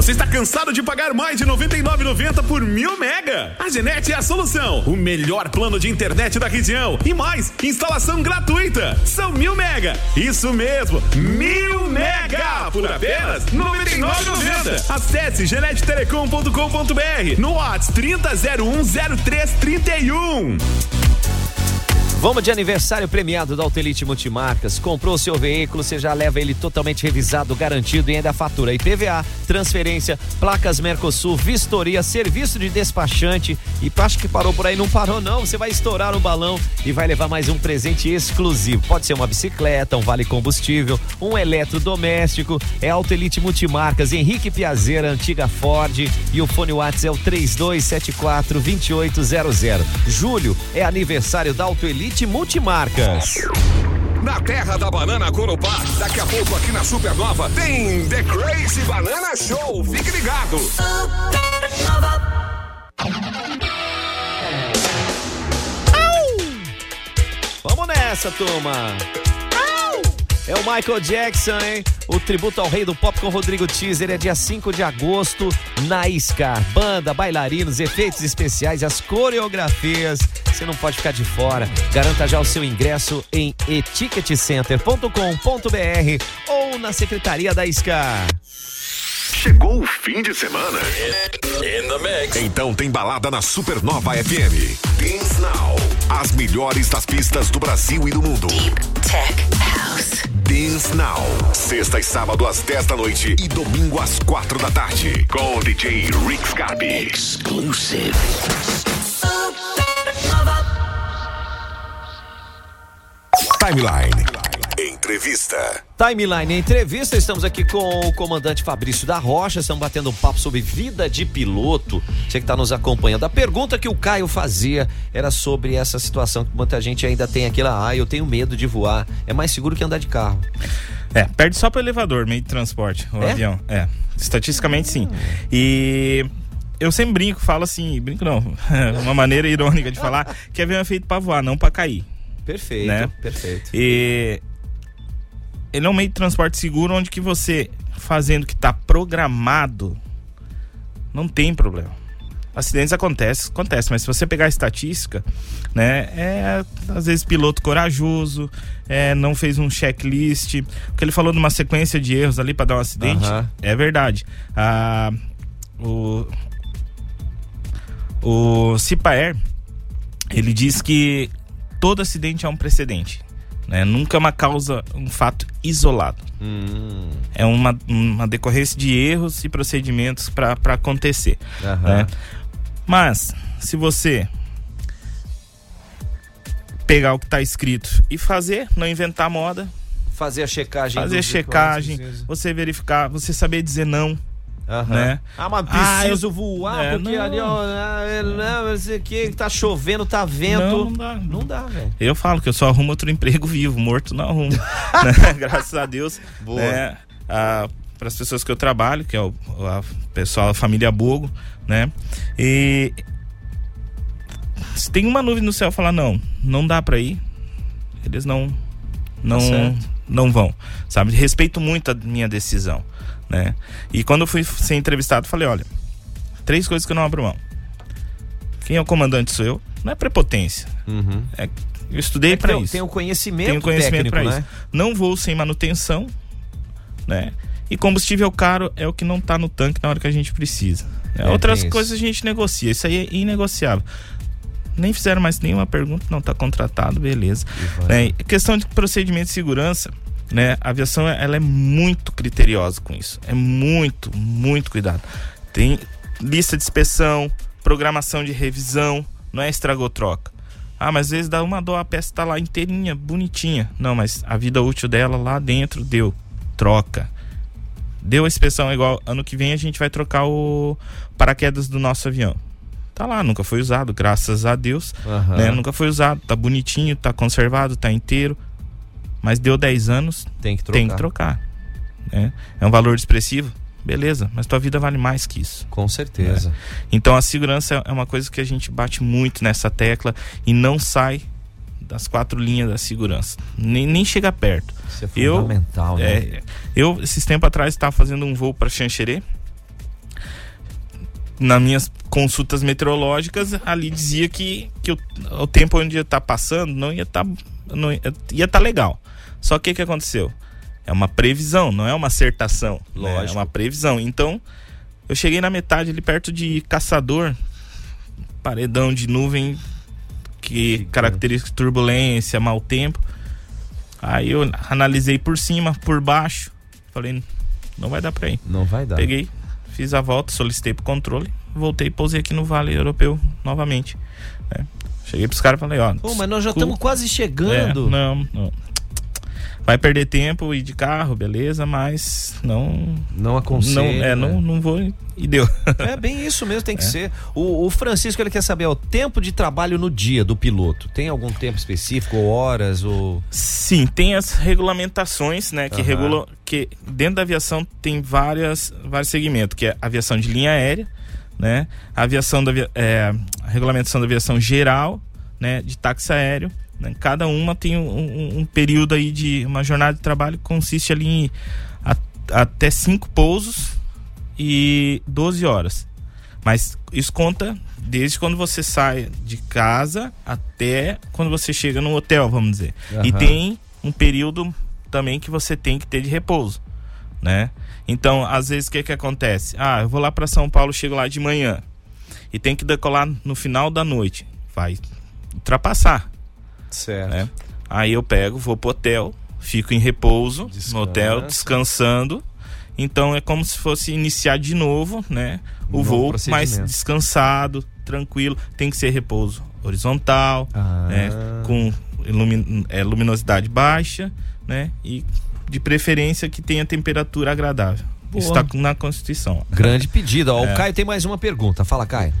Você está cansado de pagar mais de R$ 99,90 por mil mega? A Genete é a solução. O melhor plano de internet da região. E mais, instalação gratuita. São mil mega. Isso mesmo, mil mega por apenas R$ 99,90. Acesse genetetelecom.com.br no WhatsApp 30010331. Vamos de aniversário premiado da Autelite Multimarcas. Comprou seu veículo, você já leva ele totalmente revisado, garantido e ainda fatura IPVA, transferência, placas Mercosul, vistoria, serviço de despachante. E acho que parou por aí, não parou não. Você vai estourar o balão e vai levar mais um presente exclusivo. Pode ser uma bicicleta, um vale combustível, um eletrodoméstico. É Autelite Multimarcas, Henrique Piazeira, antiga Ford. E o fone WhatsApp é o 3274 2800. Julho é aniversário da Autelite Multimarcas. Na terra da banana Corupá, daqui a pouco aqui na Supernova tem The Crazy Banana Show. Fique ligado. Vamos nessa, turma. É o Michael Jackson, hein? O tributo ao rei do pop com Rodrigo Teaser é dia 5 de agosto na Scar. Banda, bailarinos, efeitos especiais, as coreografias. Você não pode ficar de fora. Garanta já o seu ingresso em eticketcenter.com.br ou na secretaria da Scar. Chegou o fim de semana. Então tem balada na Supernova FM. Dance Now. As melhores das pistas do Brasil e do mundo. Tech House. Dance Now. Sexta e sábado às 10 da noite e domingo às 4 da tarde. Com o DJ Rick Scarpi. Exclusive. Timeline. Entrevista. Timeline Entrevista, estamos aqui com o comandante Fabrício da Rocha, estamos batendo um papo sobre vida de piloto. Você que está nos acompanhando. A pergunta que o Caio fazia era sobre essa situação que muita gente ainda tem aquela, ah, eu tenho medo de voar. É mais seguro que andar de carro. É, perde só pro elevador, meio de transporte, o É? avião. É, estatisticamente sim. E eu sempre brinco, falo assim, brinco não, uma maneira irônica de falar que avião é feito pra voar, não pra cair. Perfeito, Né? perfeito. E ele é um meio de transporte seguro onde que você fazendo o que tá programado não tem problema. Acidentes acontecem, acontece, mas se você pegar a estatística, né, é às vezes piloto corajoso, é, não fez um checklist, porque ele falou de uma sequência de erros ali para dar um acidente, Aham. é verdade. Ah, o o Cipaer, ele diz que todo acidente é um precedente. Né? Nunca é uma causa, um fato isolado. Hum, É uma, uma decorrência de erros e procedimentos para acontecer. aham. né? Mas, se você pegar o que está escrito e fazer, não inventar moda, Fazer a checagem. fazer dos checagem, você verificar, você saber dizer não, Aham. né? Ah, mas Ah, preciso eu- voar É, porque não. ali, ó, ah, é, não, não sei o que, tá chovendo, tá vento. Não, não dá. Não dá, velho. Eu falo que eu só arrumo outro emprego vivo, morto não arrumo. né? Graças a Deus. Boa. Né? para as pessoas que eu trabalho, que é o a pessoal, a família Bogo, né? E se tem uma nuvem no céu falar não, não dá para ir, eles não não Tá não vão, sabe? Respeito muito a minha decisão, né? E quando eu fui ser entrevistado, falei, olha, três coisas que eu não abro mão. Quem é o comandante sou eu, não é prepotência. Uhum. É, eu estudei É para isso. tem o conhecimento, Tenho conhecimento técnico, para né? isso. Não vou sem manutenção, né? E combustível caro é o que não tá no tanque na hora que a gente precisa. É, Outras tem isso. coisas a gente negocia. Isso aí é inegociável. Nem fizeram mais nenhuma pergunta, não tá contratado, beleza. Né? Questão de procedimento de segurança, né? A aviação ela é muito criteriosa com isso. É muito, muito cuidado. Tem lista de inspeção, programação de revisão, não é estragou troca. Ah, mas às vezes dá uma dó, a peça tá lá inteirinha, bonitinha. Não, mas a vida útil dela lá dentro deu. Troca. Deu a inspeção igual ano que vem a gente vai trocar o paraquedas do nosso avião. Tá lá, nunca foi usado, graças a Deus. Aham. Né? Nunca foi usado, tá bonitinho, tá conservado, tá inteiro. Mas deu 10 anos, Tem que trocar. tem que trocar. né? É um valor expressivo? Beleza, mas tua vida vale mais que isso. Com certeza. Então a segurança é uma coisa que a gente bate muito nessa tecla e não sai das quatro linhas da segurança. Nem, nem chega perto. Isso é Eu- fundamental, né? É, eu, esses tempos atrás, estava fazendo um voo para Xanxerê. Nas minhas consultas meteorológicas, ali dizia que, que o, o tempo onde ia estar passando não ia estar não ia, ia tá legal. Só que o que aconteceu? É uma previsão, não é uma acertação. né? É Lógico. uma previsão. Então, eu cheguei na metade ali perto de Caçador, paredão de nuvem que caracteriza turbulência, mau tempo. Aí eu analisei por cima, por baixo. Falei, não vai dar pra ir. Não vai dar. Peguei, fiz a volta, solicitei pro controle, voltei e pousei aqui no Vale Europeu novamente. né? Cheguei pros caras e falei, ó. Pô, mas nós já estamos quase chegando. É, não, não. Vai perder tempo ir de carro, beleza, mas não. Não aconselho. Não, é, né? não, não vou e deu. É bem isso mesmo, tem que ser. O, o Francisco ele quer saber ó, o tempo de trabalho no dia do piloto. Tem algum tempo específico, ou horas, ou. Sim, tem as regulamentações, né, que Aham. regulam que dentro da aviação tem várias vários segmentos, que é a aviação de linha aérea, né, aviação da é, a regulamentação da aviação geral, né, de táxi aéreo, né, cada uma tem um, um- período aí de uma jornada de trabalho que consiste ali em a- até cinco pousos e 12 horas. Mas isso conta desde quando você sai de casa até quando você chega no hotel, vamos dizer. E Aham. tem um período também que você tem que ter de repouso, né? Então, às vezes o que que acontece? Ah, eu vou lá para São Paulo, chego lá de manhã e tem que decolar no final da noite. Vai ultrapassar, Certo. né? Aí eu pego, vou pro hotel, fico em repouso Descansa. no hotel, descansando. Então é como se fosse iniciar de novo, né? O Um novo voo mais descansado, tranquilo. Tem que ser repouso horizontal, Ah. né? Com ilumi- é, luminosidade baixa, né? E de preferência que tenha temperatura agradável. Boa. Isso está na Constituição. Grande pedido. Ó, É. O Caio tem mais uma pergunta. Fala, Caio.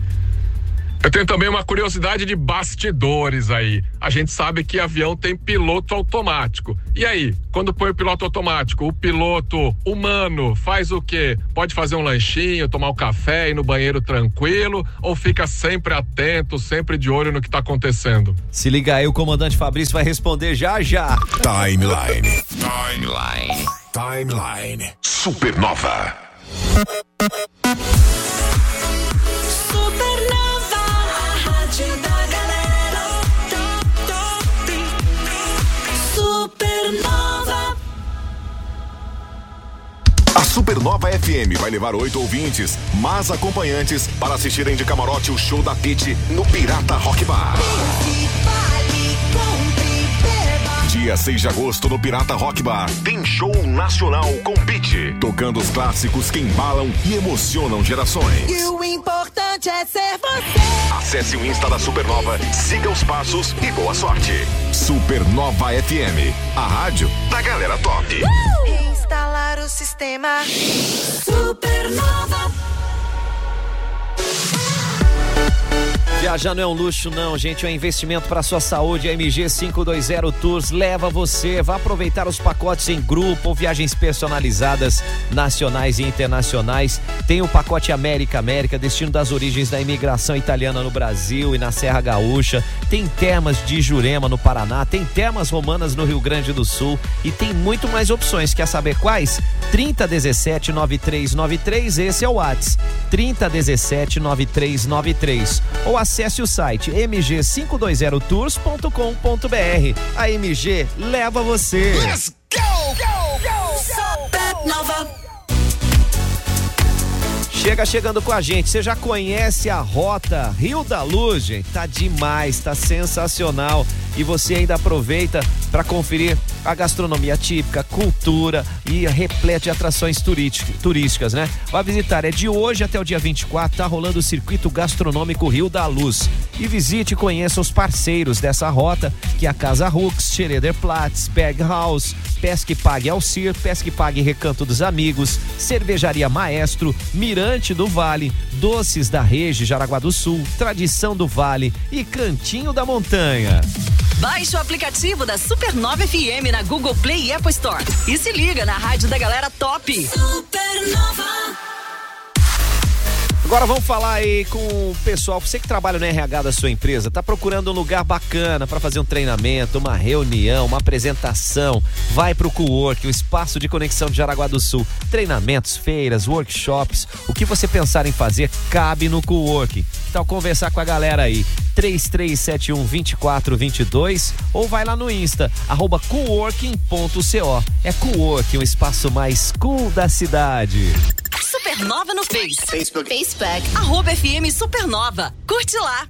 Eu tenho também uma curiosidade de bastidores aí. A gente sabe que avião tem piloto automático. E aí, quando põe o piloto automático, o piloto humano faz o quê? Pode fazer um lanchinho, tomar um café, ir no banheiro tranquilo ou fica sempre atento, sempre de olho no que tá acontecendo? Se liga aí, o comandante Fabrício vai responder já já. Timeline. Timeline. Timeline. Supernova. Supernova, Supernova FM vai levar oito ouvintes, mas acompanhantes, para assistirem de camarote o show da Pit no Pirata Rock Bar. Dia 6 de agosto no Pirata Rock Bar tem show nacional com Pit, tocando os clássicos que embalam e emocionam gerações. E o importante é ser você. Acesse o Insta da Supernova, siga os passos e boa sorte. Supernova FM, a rádio da galera top. O sistema. Supernova. Viajar não é um luxo, não, gente. É um investimento para sua saúde. A MG 520 Tours leva você. Vá aproveitar os pacotes em grupo ou viagens personalizadas, nacionais e internacionais. Tem o pacote América América, destino das origens da imigração italiana no Brasil e na Serra Gaúcha. Tem termas de Jurema no Paraná. Tem termas romanas no Rio Grande do Sul. E tem muito mais opções. Quer saber quais? 3017 9393. Esse é o WhatsApp. 3017 9393. Ou acesse o site mg520tours.com.br. A MG leva você. Supernova. Chega chegando com a gente. Você já conhece a rota Rio da Luz, gente? Tá demais, tá sensacional. E você ainda aproveita para conferir a gastronomia típica, cultura e repleta de atrações turísti- turísticas, né? Vai visitar, é de hoje até o dia 24, tá rolando o circuito gastronômico Rio da Luz. E visite e conheça os parceiros dessa rota, que é a Casa Rux, Schroeder Platz, Berg House, Pesque Pague Alcir, Pesque Pague Recanto dos Amigos, Cervejaria Maestro, Mirante do Vale, Doces da Rede Jaraguá do Sul, Tradição do Vale e Cantinho da Montanha. Baixe o aplicativo da Supernova FM na Google Play e Apple Store. E se liga na rádio da galera top. Supernova. Agora vamos falar aí com o pessoal, você que trabalha no RH da sua empresa, tá procurando um lugar bacana para fazer um treinamento, uma reunião, uma apresentação, vai pro Cowork, o espaço de conexão de Jaraguá do Sul. Treinamentos, feiras, workshops, o que você pensar em fazer cabe no Cowork. Tal conversar com a galera aí? 3371 2422 ou vai lá no Insta, arroba coworking.co. É Coworking, o espaço mais cool da cidade. Supernova no Face. Facebook. Facebook. Arroba FM Supernova. Curte lá.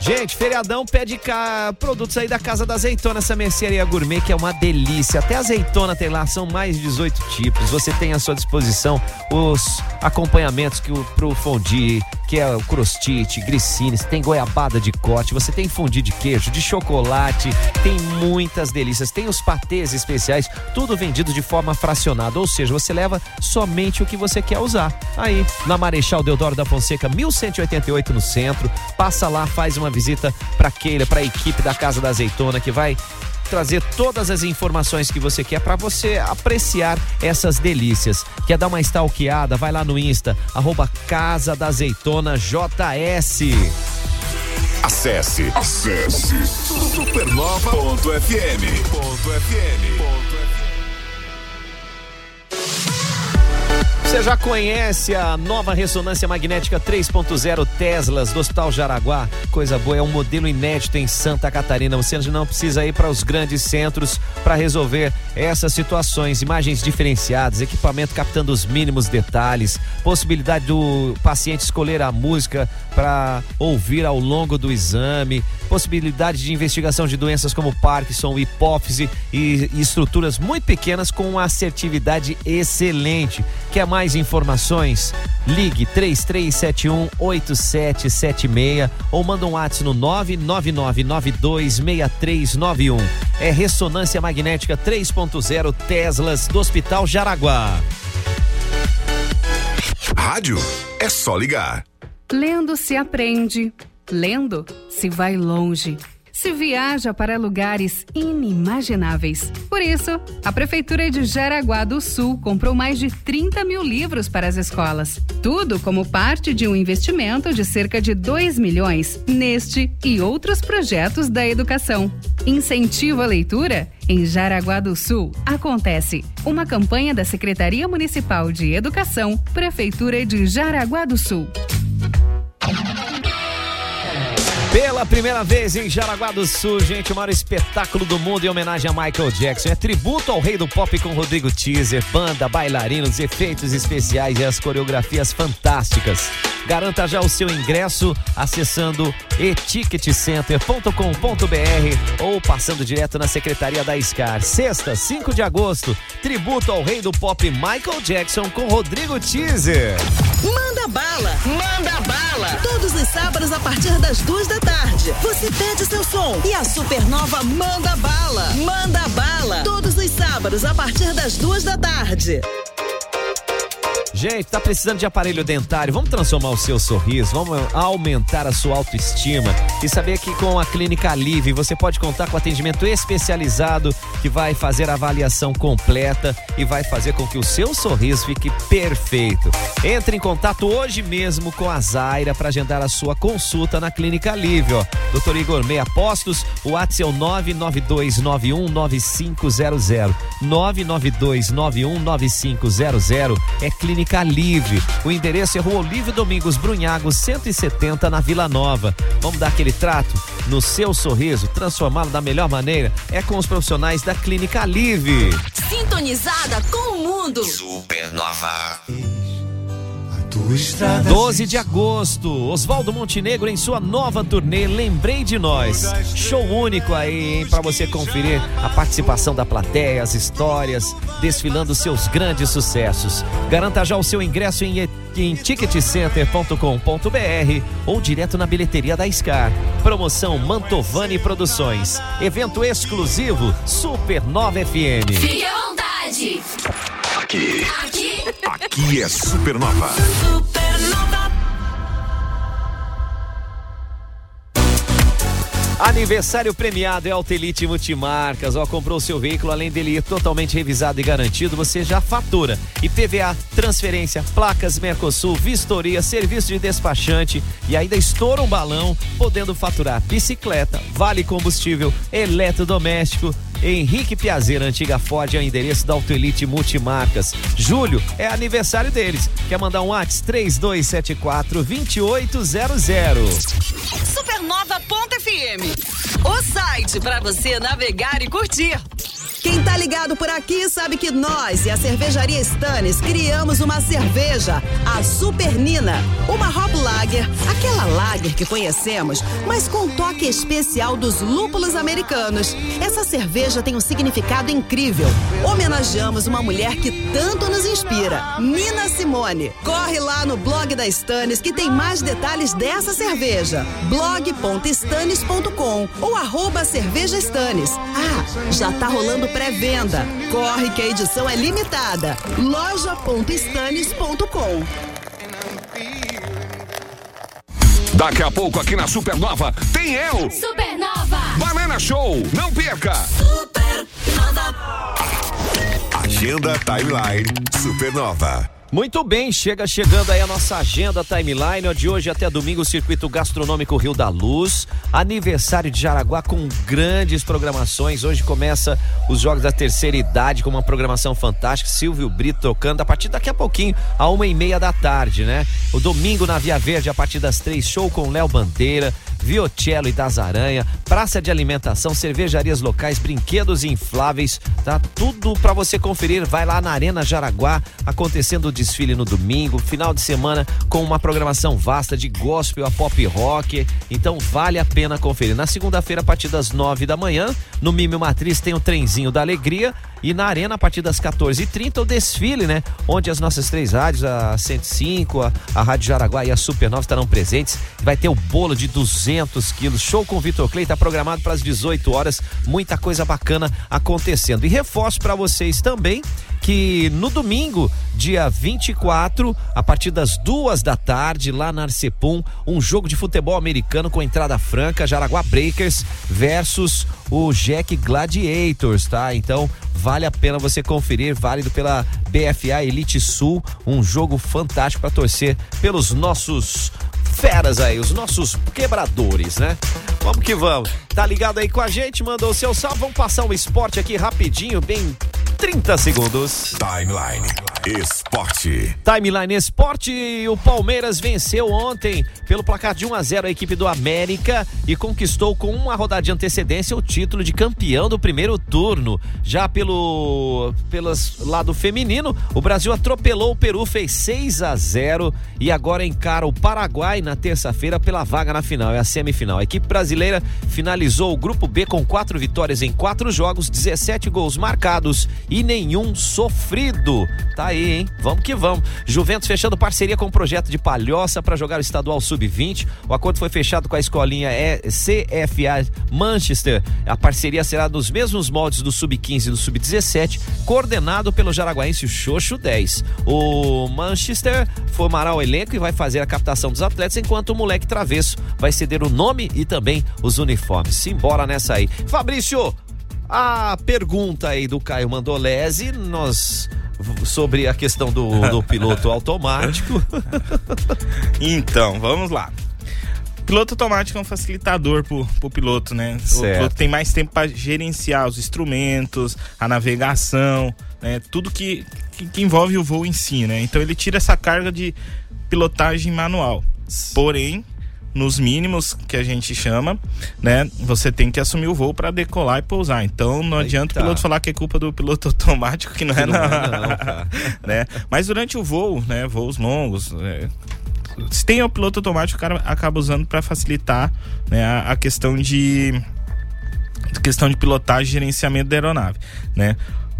Gente, feriadão pede cá produtos aí da Casa da Azeitona, essa mercearia gourmet que é uma delícia. Até azeitona tem lá, são mais de 18 tipos. Você tem à sua disposição os acompanhamentos que o pro fondue, que é o crostite, grissines, tem goiabada de corte, você tem fondue de queijo, de chocolate, tem muitas delícias. Tem os patês especiais, tudo vendido de forma fracionada, ou seja, você leva somente o que você quer usar. Aí, na Marechal Deodoro da Fonseca, 1188 no centro, passa lá, faz uma visita para Keila, para a equipe da Casa da Azeitona que vai trazer todas as informações que você quer para você apreciar essas delícias. Quer dar uma stalkeada? Vai lá no Insta, arroba Casa da Azeitona JS. Acesse. Acesse. Supernova.fm. Você já conhece a nova ressonância magnética 3.0 Teslas do Hospital Jaraguá? Coisa boa, é um modelo inédito em Santa Catarina. Você não precisa ir para os grandes centros para resolver essas situações. Imagens diferenciadas, equipamento captando os mínimos detalhes, possibilidade do paciente escolher a música para ouvir ao longo do exame. possibilidade de investigação de doenças como Parkinson, hipófise e, estruturas muito pequenas com assertividade excelente. Quer mais informações? Ligue 3371 8776 ou manda um WhatsApp no 999926391. É ressonância magnética 3.0 Teslas do Hospital Jaraguá. Rádio é só ligar. Lendo se aprende, lendo se vai longe, se viaja para lugares inimagináveis. Por isso, a Prefeitura de Jaraguá do Sul comprou mais de 30 mil livros para as escolas. Tudo como parte de um investimento de cerca de 2 milhões neste e outros projetos da educação. Incentivo à leitura? Em Jaraguá do Sul, acontece uma campanha da Secretaria Municipal de Educação, Prefeitura de Jaraguá do Sul. Pela primeira vez em Jaraguá do Sul, gente, o maior espetáculo do mundo em homenagem a Michael Jackson. É tributo ao rei do pop com Rodrigo Teaser, banda, bailarinos, efeitos especiais e as coreografias fantásticas. Garanta já o seu ingresso acessando eticketcenter.com.br ou passando direto na secretaria da SCAR. Sexta, 5 de agosto, tributo ao rei do pop Michael Jackson com Rodrigo Teaser. Manda bala! Manda bala! Todos os sábados a partir das duas da tarde. Você pede seu som e a Supernova manda bala! Manda bala! Todos os sábados a partir das duas da tarde. Gente, tá precisando de aparelho dentário? Vamos transformar o seu sorriso, vamos aumentar a sua autoestima e saber que com a Clínica Live você pode contar com atendimento especializado que vai fazer a avaliação completa e vai fazer com que o seu sorriso fique perfeito. Entre em contato hoje mesmo com a Zaira para agendar a sua consulta na Clínica Live, ó. Doutor Igor Meia Postos, o WhatsApp é o 992919500. 992919500 é Clínica Livre. O endereço é Rua Olívio Domingos Brunhago, 170 na Vila Nova. Vamos dar aquele trato no seu sorriso, transformá-lo da melhor maneira é com os profissionais da Clínica Livre. Sintonizada com o mundo. Supernova. 12 de agosto, Oswaldo Montenegro em sua nova turnê Lembrei de Nós. Show único aí, hein, pra você conferir a participação da plateia, as histórias, desfilando seus grandes sucessos. Garanta já o seu ingresso em, em ticketcenter.com.br ou direto na bilheteria da Scar. Promoção Mantovani Produções. Evento exclusivo Supernova FM. Fique à vontade. Aqui. Aqui. Aqui é Supernova. Supernova. Aniversário premiado é Altelite Multimarcas. Ó, comprou seu veículo, além dele ir totalmente revisado e garantido, você já fatura. IPVA, transferência, placas Mercosul, vistoria, serviço de despachante e ainda estoura um balão, podendo faturar bicicleta, vale combustível, eletrodoméstico. Henrique Piazeira, antiga Ford, é o endereço da Autoelite Multimarcas. Julho é aniversário deles. Quer mandar um WhatsApp? 3274 2800. Supernova.fm. O site para você navegar e curtir. Quem tá ligado por aqui sabe que nós e a cervejaria Stannis criamos uma cerveja, a Super Nina, uma hop lager, aquela lager que conhecemos, mas com toque especial dos lúpulos americanos. Essa cerveja tem um significado incrível. Homenageamos uma mulher que tanto nos inspira, Nina Simone. Corre lá no blog da Stannis que tem mais detalhes dessa cerveja. blog.stannis.com ou arroba cerveja Stannis. Ah, já tá rolando pré-venda. Corre que a edição é limitada. loja.stannis.com Daqui a pouco aqui na Supernova tem eu. Supernova. Banana Show, não perca. Agenda Timeline Supernova. Muito bem, chega chegando aí a nossa agenda timeline, de hoje até domingo, o Circuito Gastronômico Rio da Luz, aniversário de Jaraguá com grandes programações. Hoje começa os Jogos da Terceira Idade com uma programação fantástica. Silvio Brito tocando a partir daqui a pouquinho, a uma e meia da tarde, né? O domingo na Via Verde, a partir das três, show com Léo Bandeira. Viocello e das Aranha, praça de alimentação, cervejarias locais, brinquedos infláveis, tá tudo para você conferir. Vai lá na Arena Jaraguá, acontecendo o desfile no domingo, final de semana com uma programação vasta de gospel a pop rock. Então vale a pena conferir. Na segunda-feira, a partir das nove da manhã, no Mime Matriz tem o trenzinho da alegria e na Arena, a partir das 14h30, o desfile, né? Onde as nossas três rádios, a 105, a, a Rádio Jaraguá e a Supernova estarão presentes. Vai ter o bolo de 200 quilos. Show com Vitor Clay, está programado para as 18 horas. Muita coisa bacana acontecendo. E reforço para vocês também que no domingo, dia 24, a partir das duas da tarde, lá na Arcepum, um jogo de futebol americano com entrada franca, Jaraguá Breakers versus o Jack Gladiators, tá? Então, vale a pena você conferir, válido pela BFA Elite Sul, um jogo fantástico para torcer pelos nossos feras aí, os nossos quebradores, né? Vamos que vamos. Tá ligado aí com a gente? Mandou o seu salve. Vamos passar um esporte aqui rapidinho, bem 30 segundos. Timeline Esporte. Timeline Esporte, o Palmeiras venceu ontem pelo placar de 1 a 0 a equipe do América e conquistou com uma rodada de antecedência o título de campeão do primeiro turno. Já pelo pelas lado feminino, o Brasil atropelou o Peru, fez 6 a 0 e agora encara o Paraguai na terça-feira pela vaga na final, é a semifinal. A equipe brasileira finalizou o grupo B com quatro vitórias em quatro jogos, 17 gols marcados e nenhum sofrido. Tá aí, hein? Vamos que vamos. Juventus fechando parceria com o projeto de Palhoça para jogar o estadual sub-20. O acordo foi fechado com a escolinha CFA Manchester. A parceria será nos mesmos moldes do sub-15 e do sub-17, coordenado pelo jaraguaense Xoxo 10. O Manchester formará o elenco e vai fazer a captação dos atletas, enquanto o moleque travesso vai ceder o nome e também os uniformes. Simbora nessa aí. Fabrício, a pergunta aí do Caio Mandolese, nós sobre a questão do, do piloto automático. Então, vamos lá. Piloto automático é um facilitador pro, pro piloto, né? Certo. O piloto tem mais tempo para gerenciar os instrumentos, a navegação, né? Tudo que, que, que envolve o voo em si, né? Então ele tira essa carga de pilotagem manual. Porém, nos mínimos que a gente chama, né? Você tem que assumir o voo para decolar e pousar. Então não adianta tá. o piloto falar que é culpa do piloto automático, que não é não não, é não, cara. né? Mas durante o voo, né? Voos longos, é, se tem o piloto automático, o cara acaba usando para facilitar né, a, a questão de questão de pilotagem e gerenciamento da aeronave, né?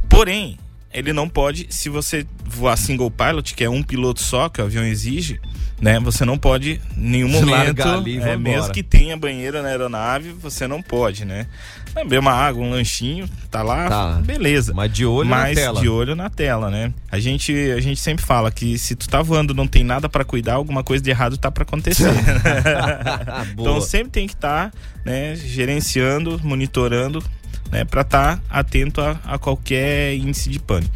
Porém, ele não pode, se você voar single pilot, que é um piloto só que o avião exige, né? Você não pode em nenhum momento, é, mesmo que tenha banheiro na aeronave, você não pode, né? Beber uma água, um lanchinho, tá lá, Tá. beleza. Mas de olho na Mas tela. de olho na tela, né? A gente, a gente sempre fala que se tu tá voando não tem nada pra cuidar, alguma coisa de errado tá pra acontecer. Então sempre tem que estar, né, gerenciando, monitorando, né, para estar atento a, a qualquer índice de pane,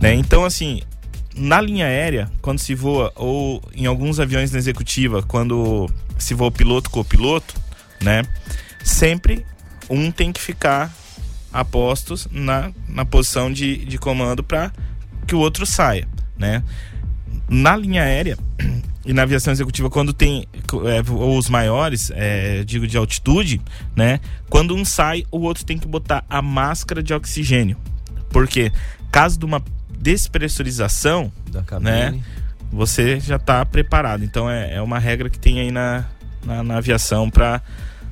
né? Então assim, na linha aérea, quando se voa ou em alguns aviões na executiva, quando se voa piloto com piloto, né, sempre um tem que ficar a postos na, na posição de, de comando para que o outro saia, né? Na linha aérea e na aviação executiva, quando tem é, voos maiores, é, digo de altitude, né? Quando um sai, o outro tem que botar a máscara de oxigênio. Porque caso de uma despressurização, Da cabine. né? Você já está preparado. Então é, é uma regra que tem aí na, na, na aviação para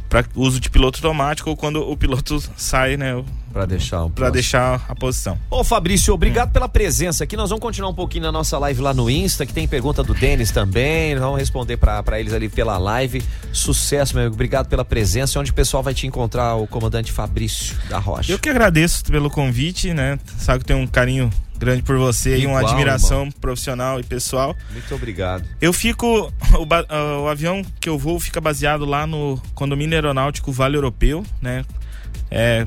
para uso de piloto automático ou quando o piloto sai, né? Para deixar para deixar a posição. Ô Fabrício, obrigado pela presença aqui. Nós vamos continuar um pouquinho na nossa live lá no Insta, que tem pergunta do Denis também. Nós Vamos responder pra pra eles ali pela live. Sucesso, meu amigo. Obrigado pela presença. Onde o pessoal vai te encontrar, o comandante Fabrício da Rocha. Eu que agradeço pelo convite, né? Sabe que tenho um carinho grande por você e uma Igual, admiração profissional e pessoal. Muito obrigado. Eu fico. O, o avião que eu vou fica baseado lá no condomínio aeronáutico Vale Europeu, né? É,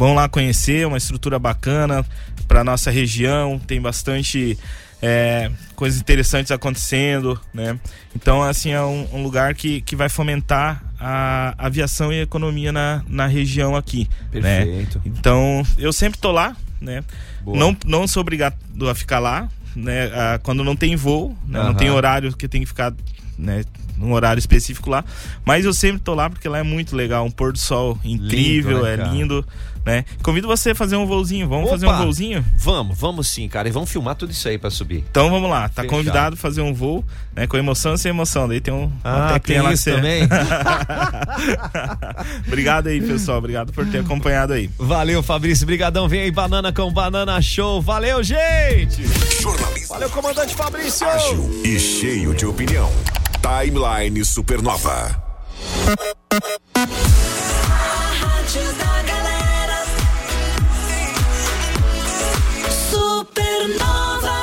vão lá conhecer, uma estrutura bacana para nossa região, tem bastante é, coisas interessantes acontecendo, né? Então, assim, é um, um lugar que, que vai fomentar a aviação e a economia na, na região aqui, né? Perfeito. Então, eu sempre tô lá, né? Boa. Não, não sou obrigado a ficar lá, né? Ah, quando não tem voo, né? não Aham. tem horário que tem que ficar, né? Num horário específico lá. Mas eu sempre tô lá porque lá é muito legal, um pôr do sol incrível, Lindo, né, é cara? lindo, né? Convido você a fazer um voozinho. Vamos Opa! fazer um voozinho? Vamos, vamos sim, cara. E vamos filmar tudo isso aí pra subir. Então vamos lá, tá Fechado. convidado a fazer um voo, né? Com emoção e sem emoção. Daí tem um, Ah, tem lá isso também? Obrigado aí, pessoal. Obrigado por ter acompanhado aí. Valeu, Fabrício. Brigadão. Vem aí, Banana com Banana Show. Valeu, gente! Valeu, comandante Fabrício! E cheio de opinião. Timeline Supernova. Supernova.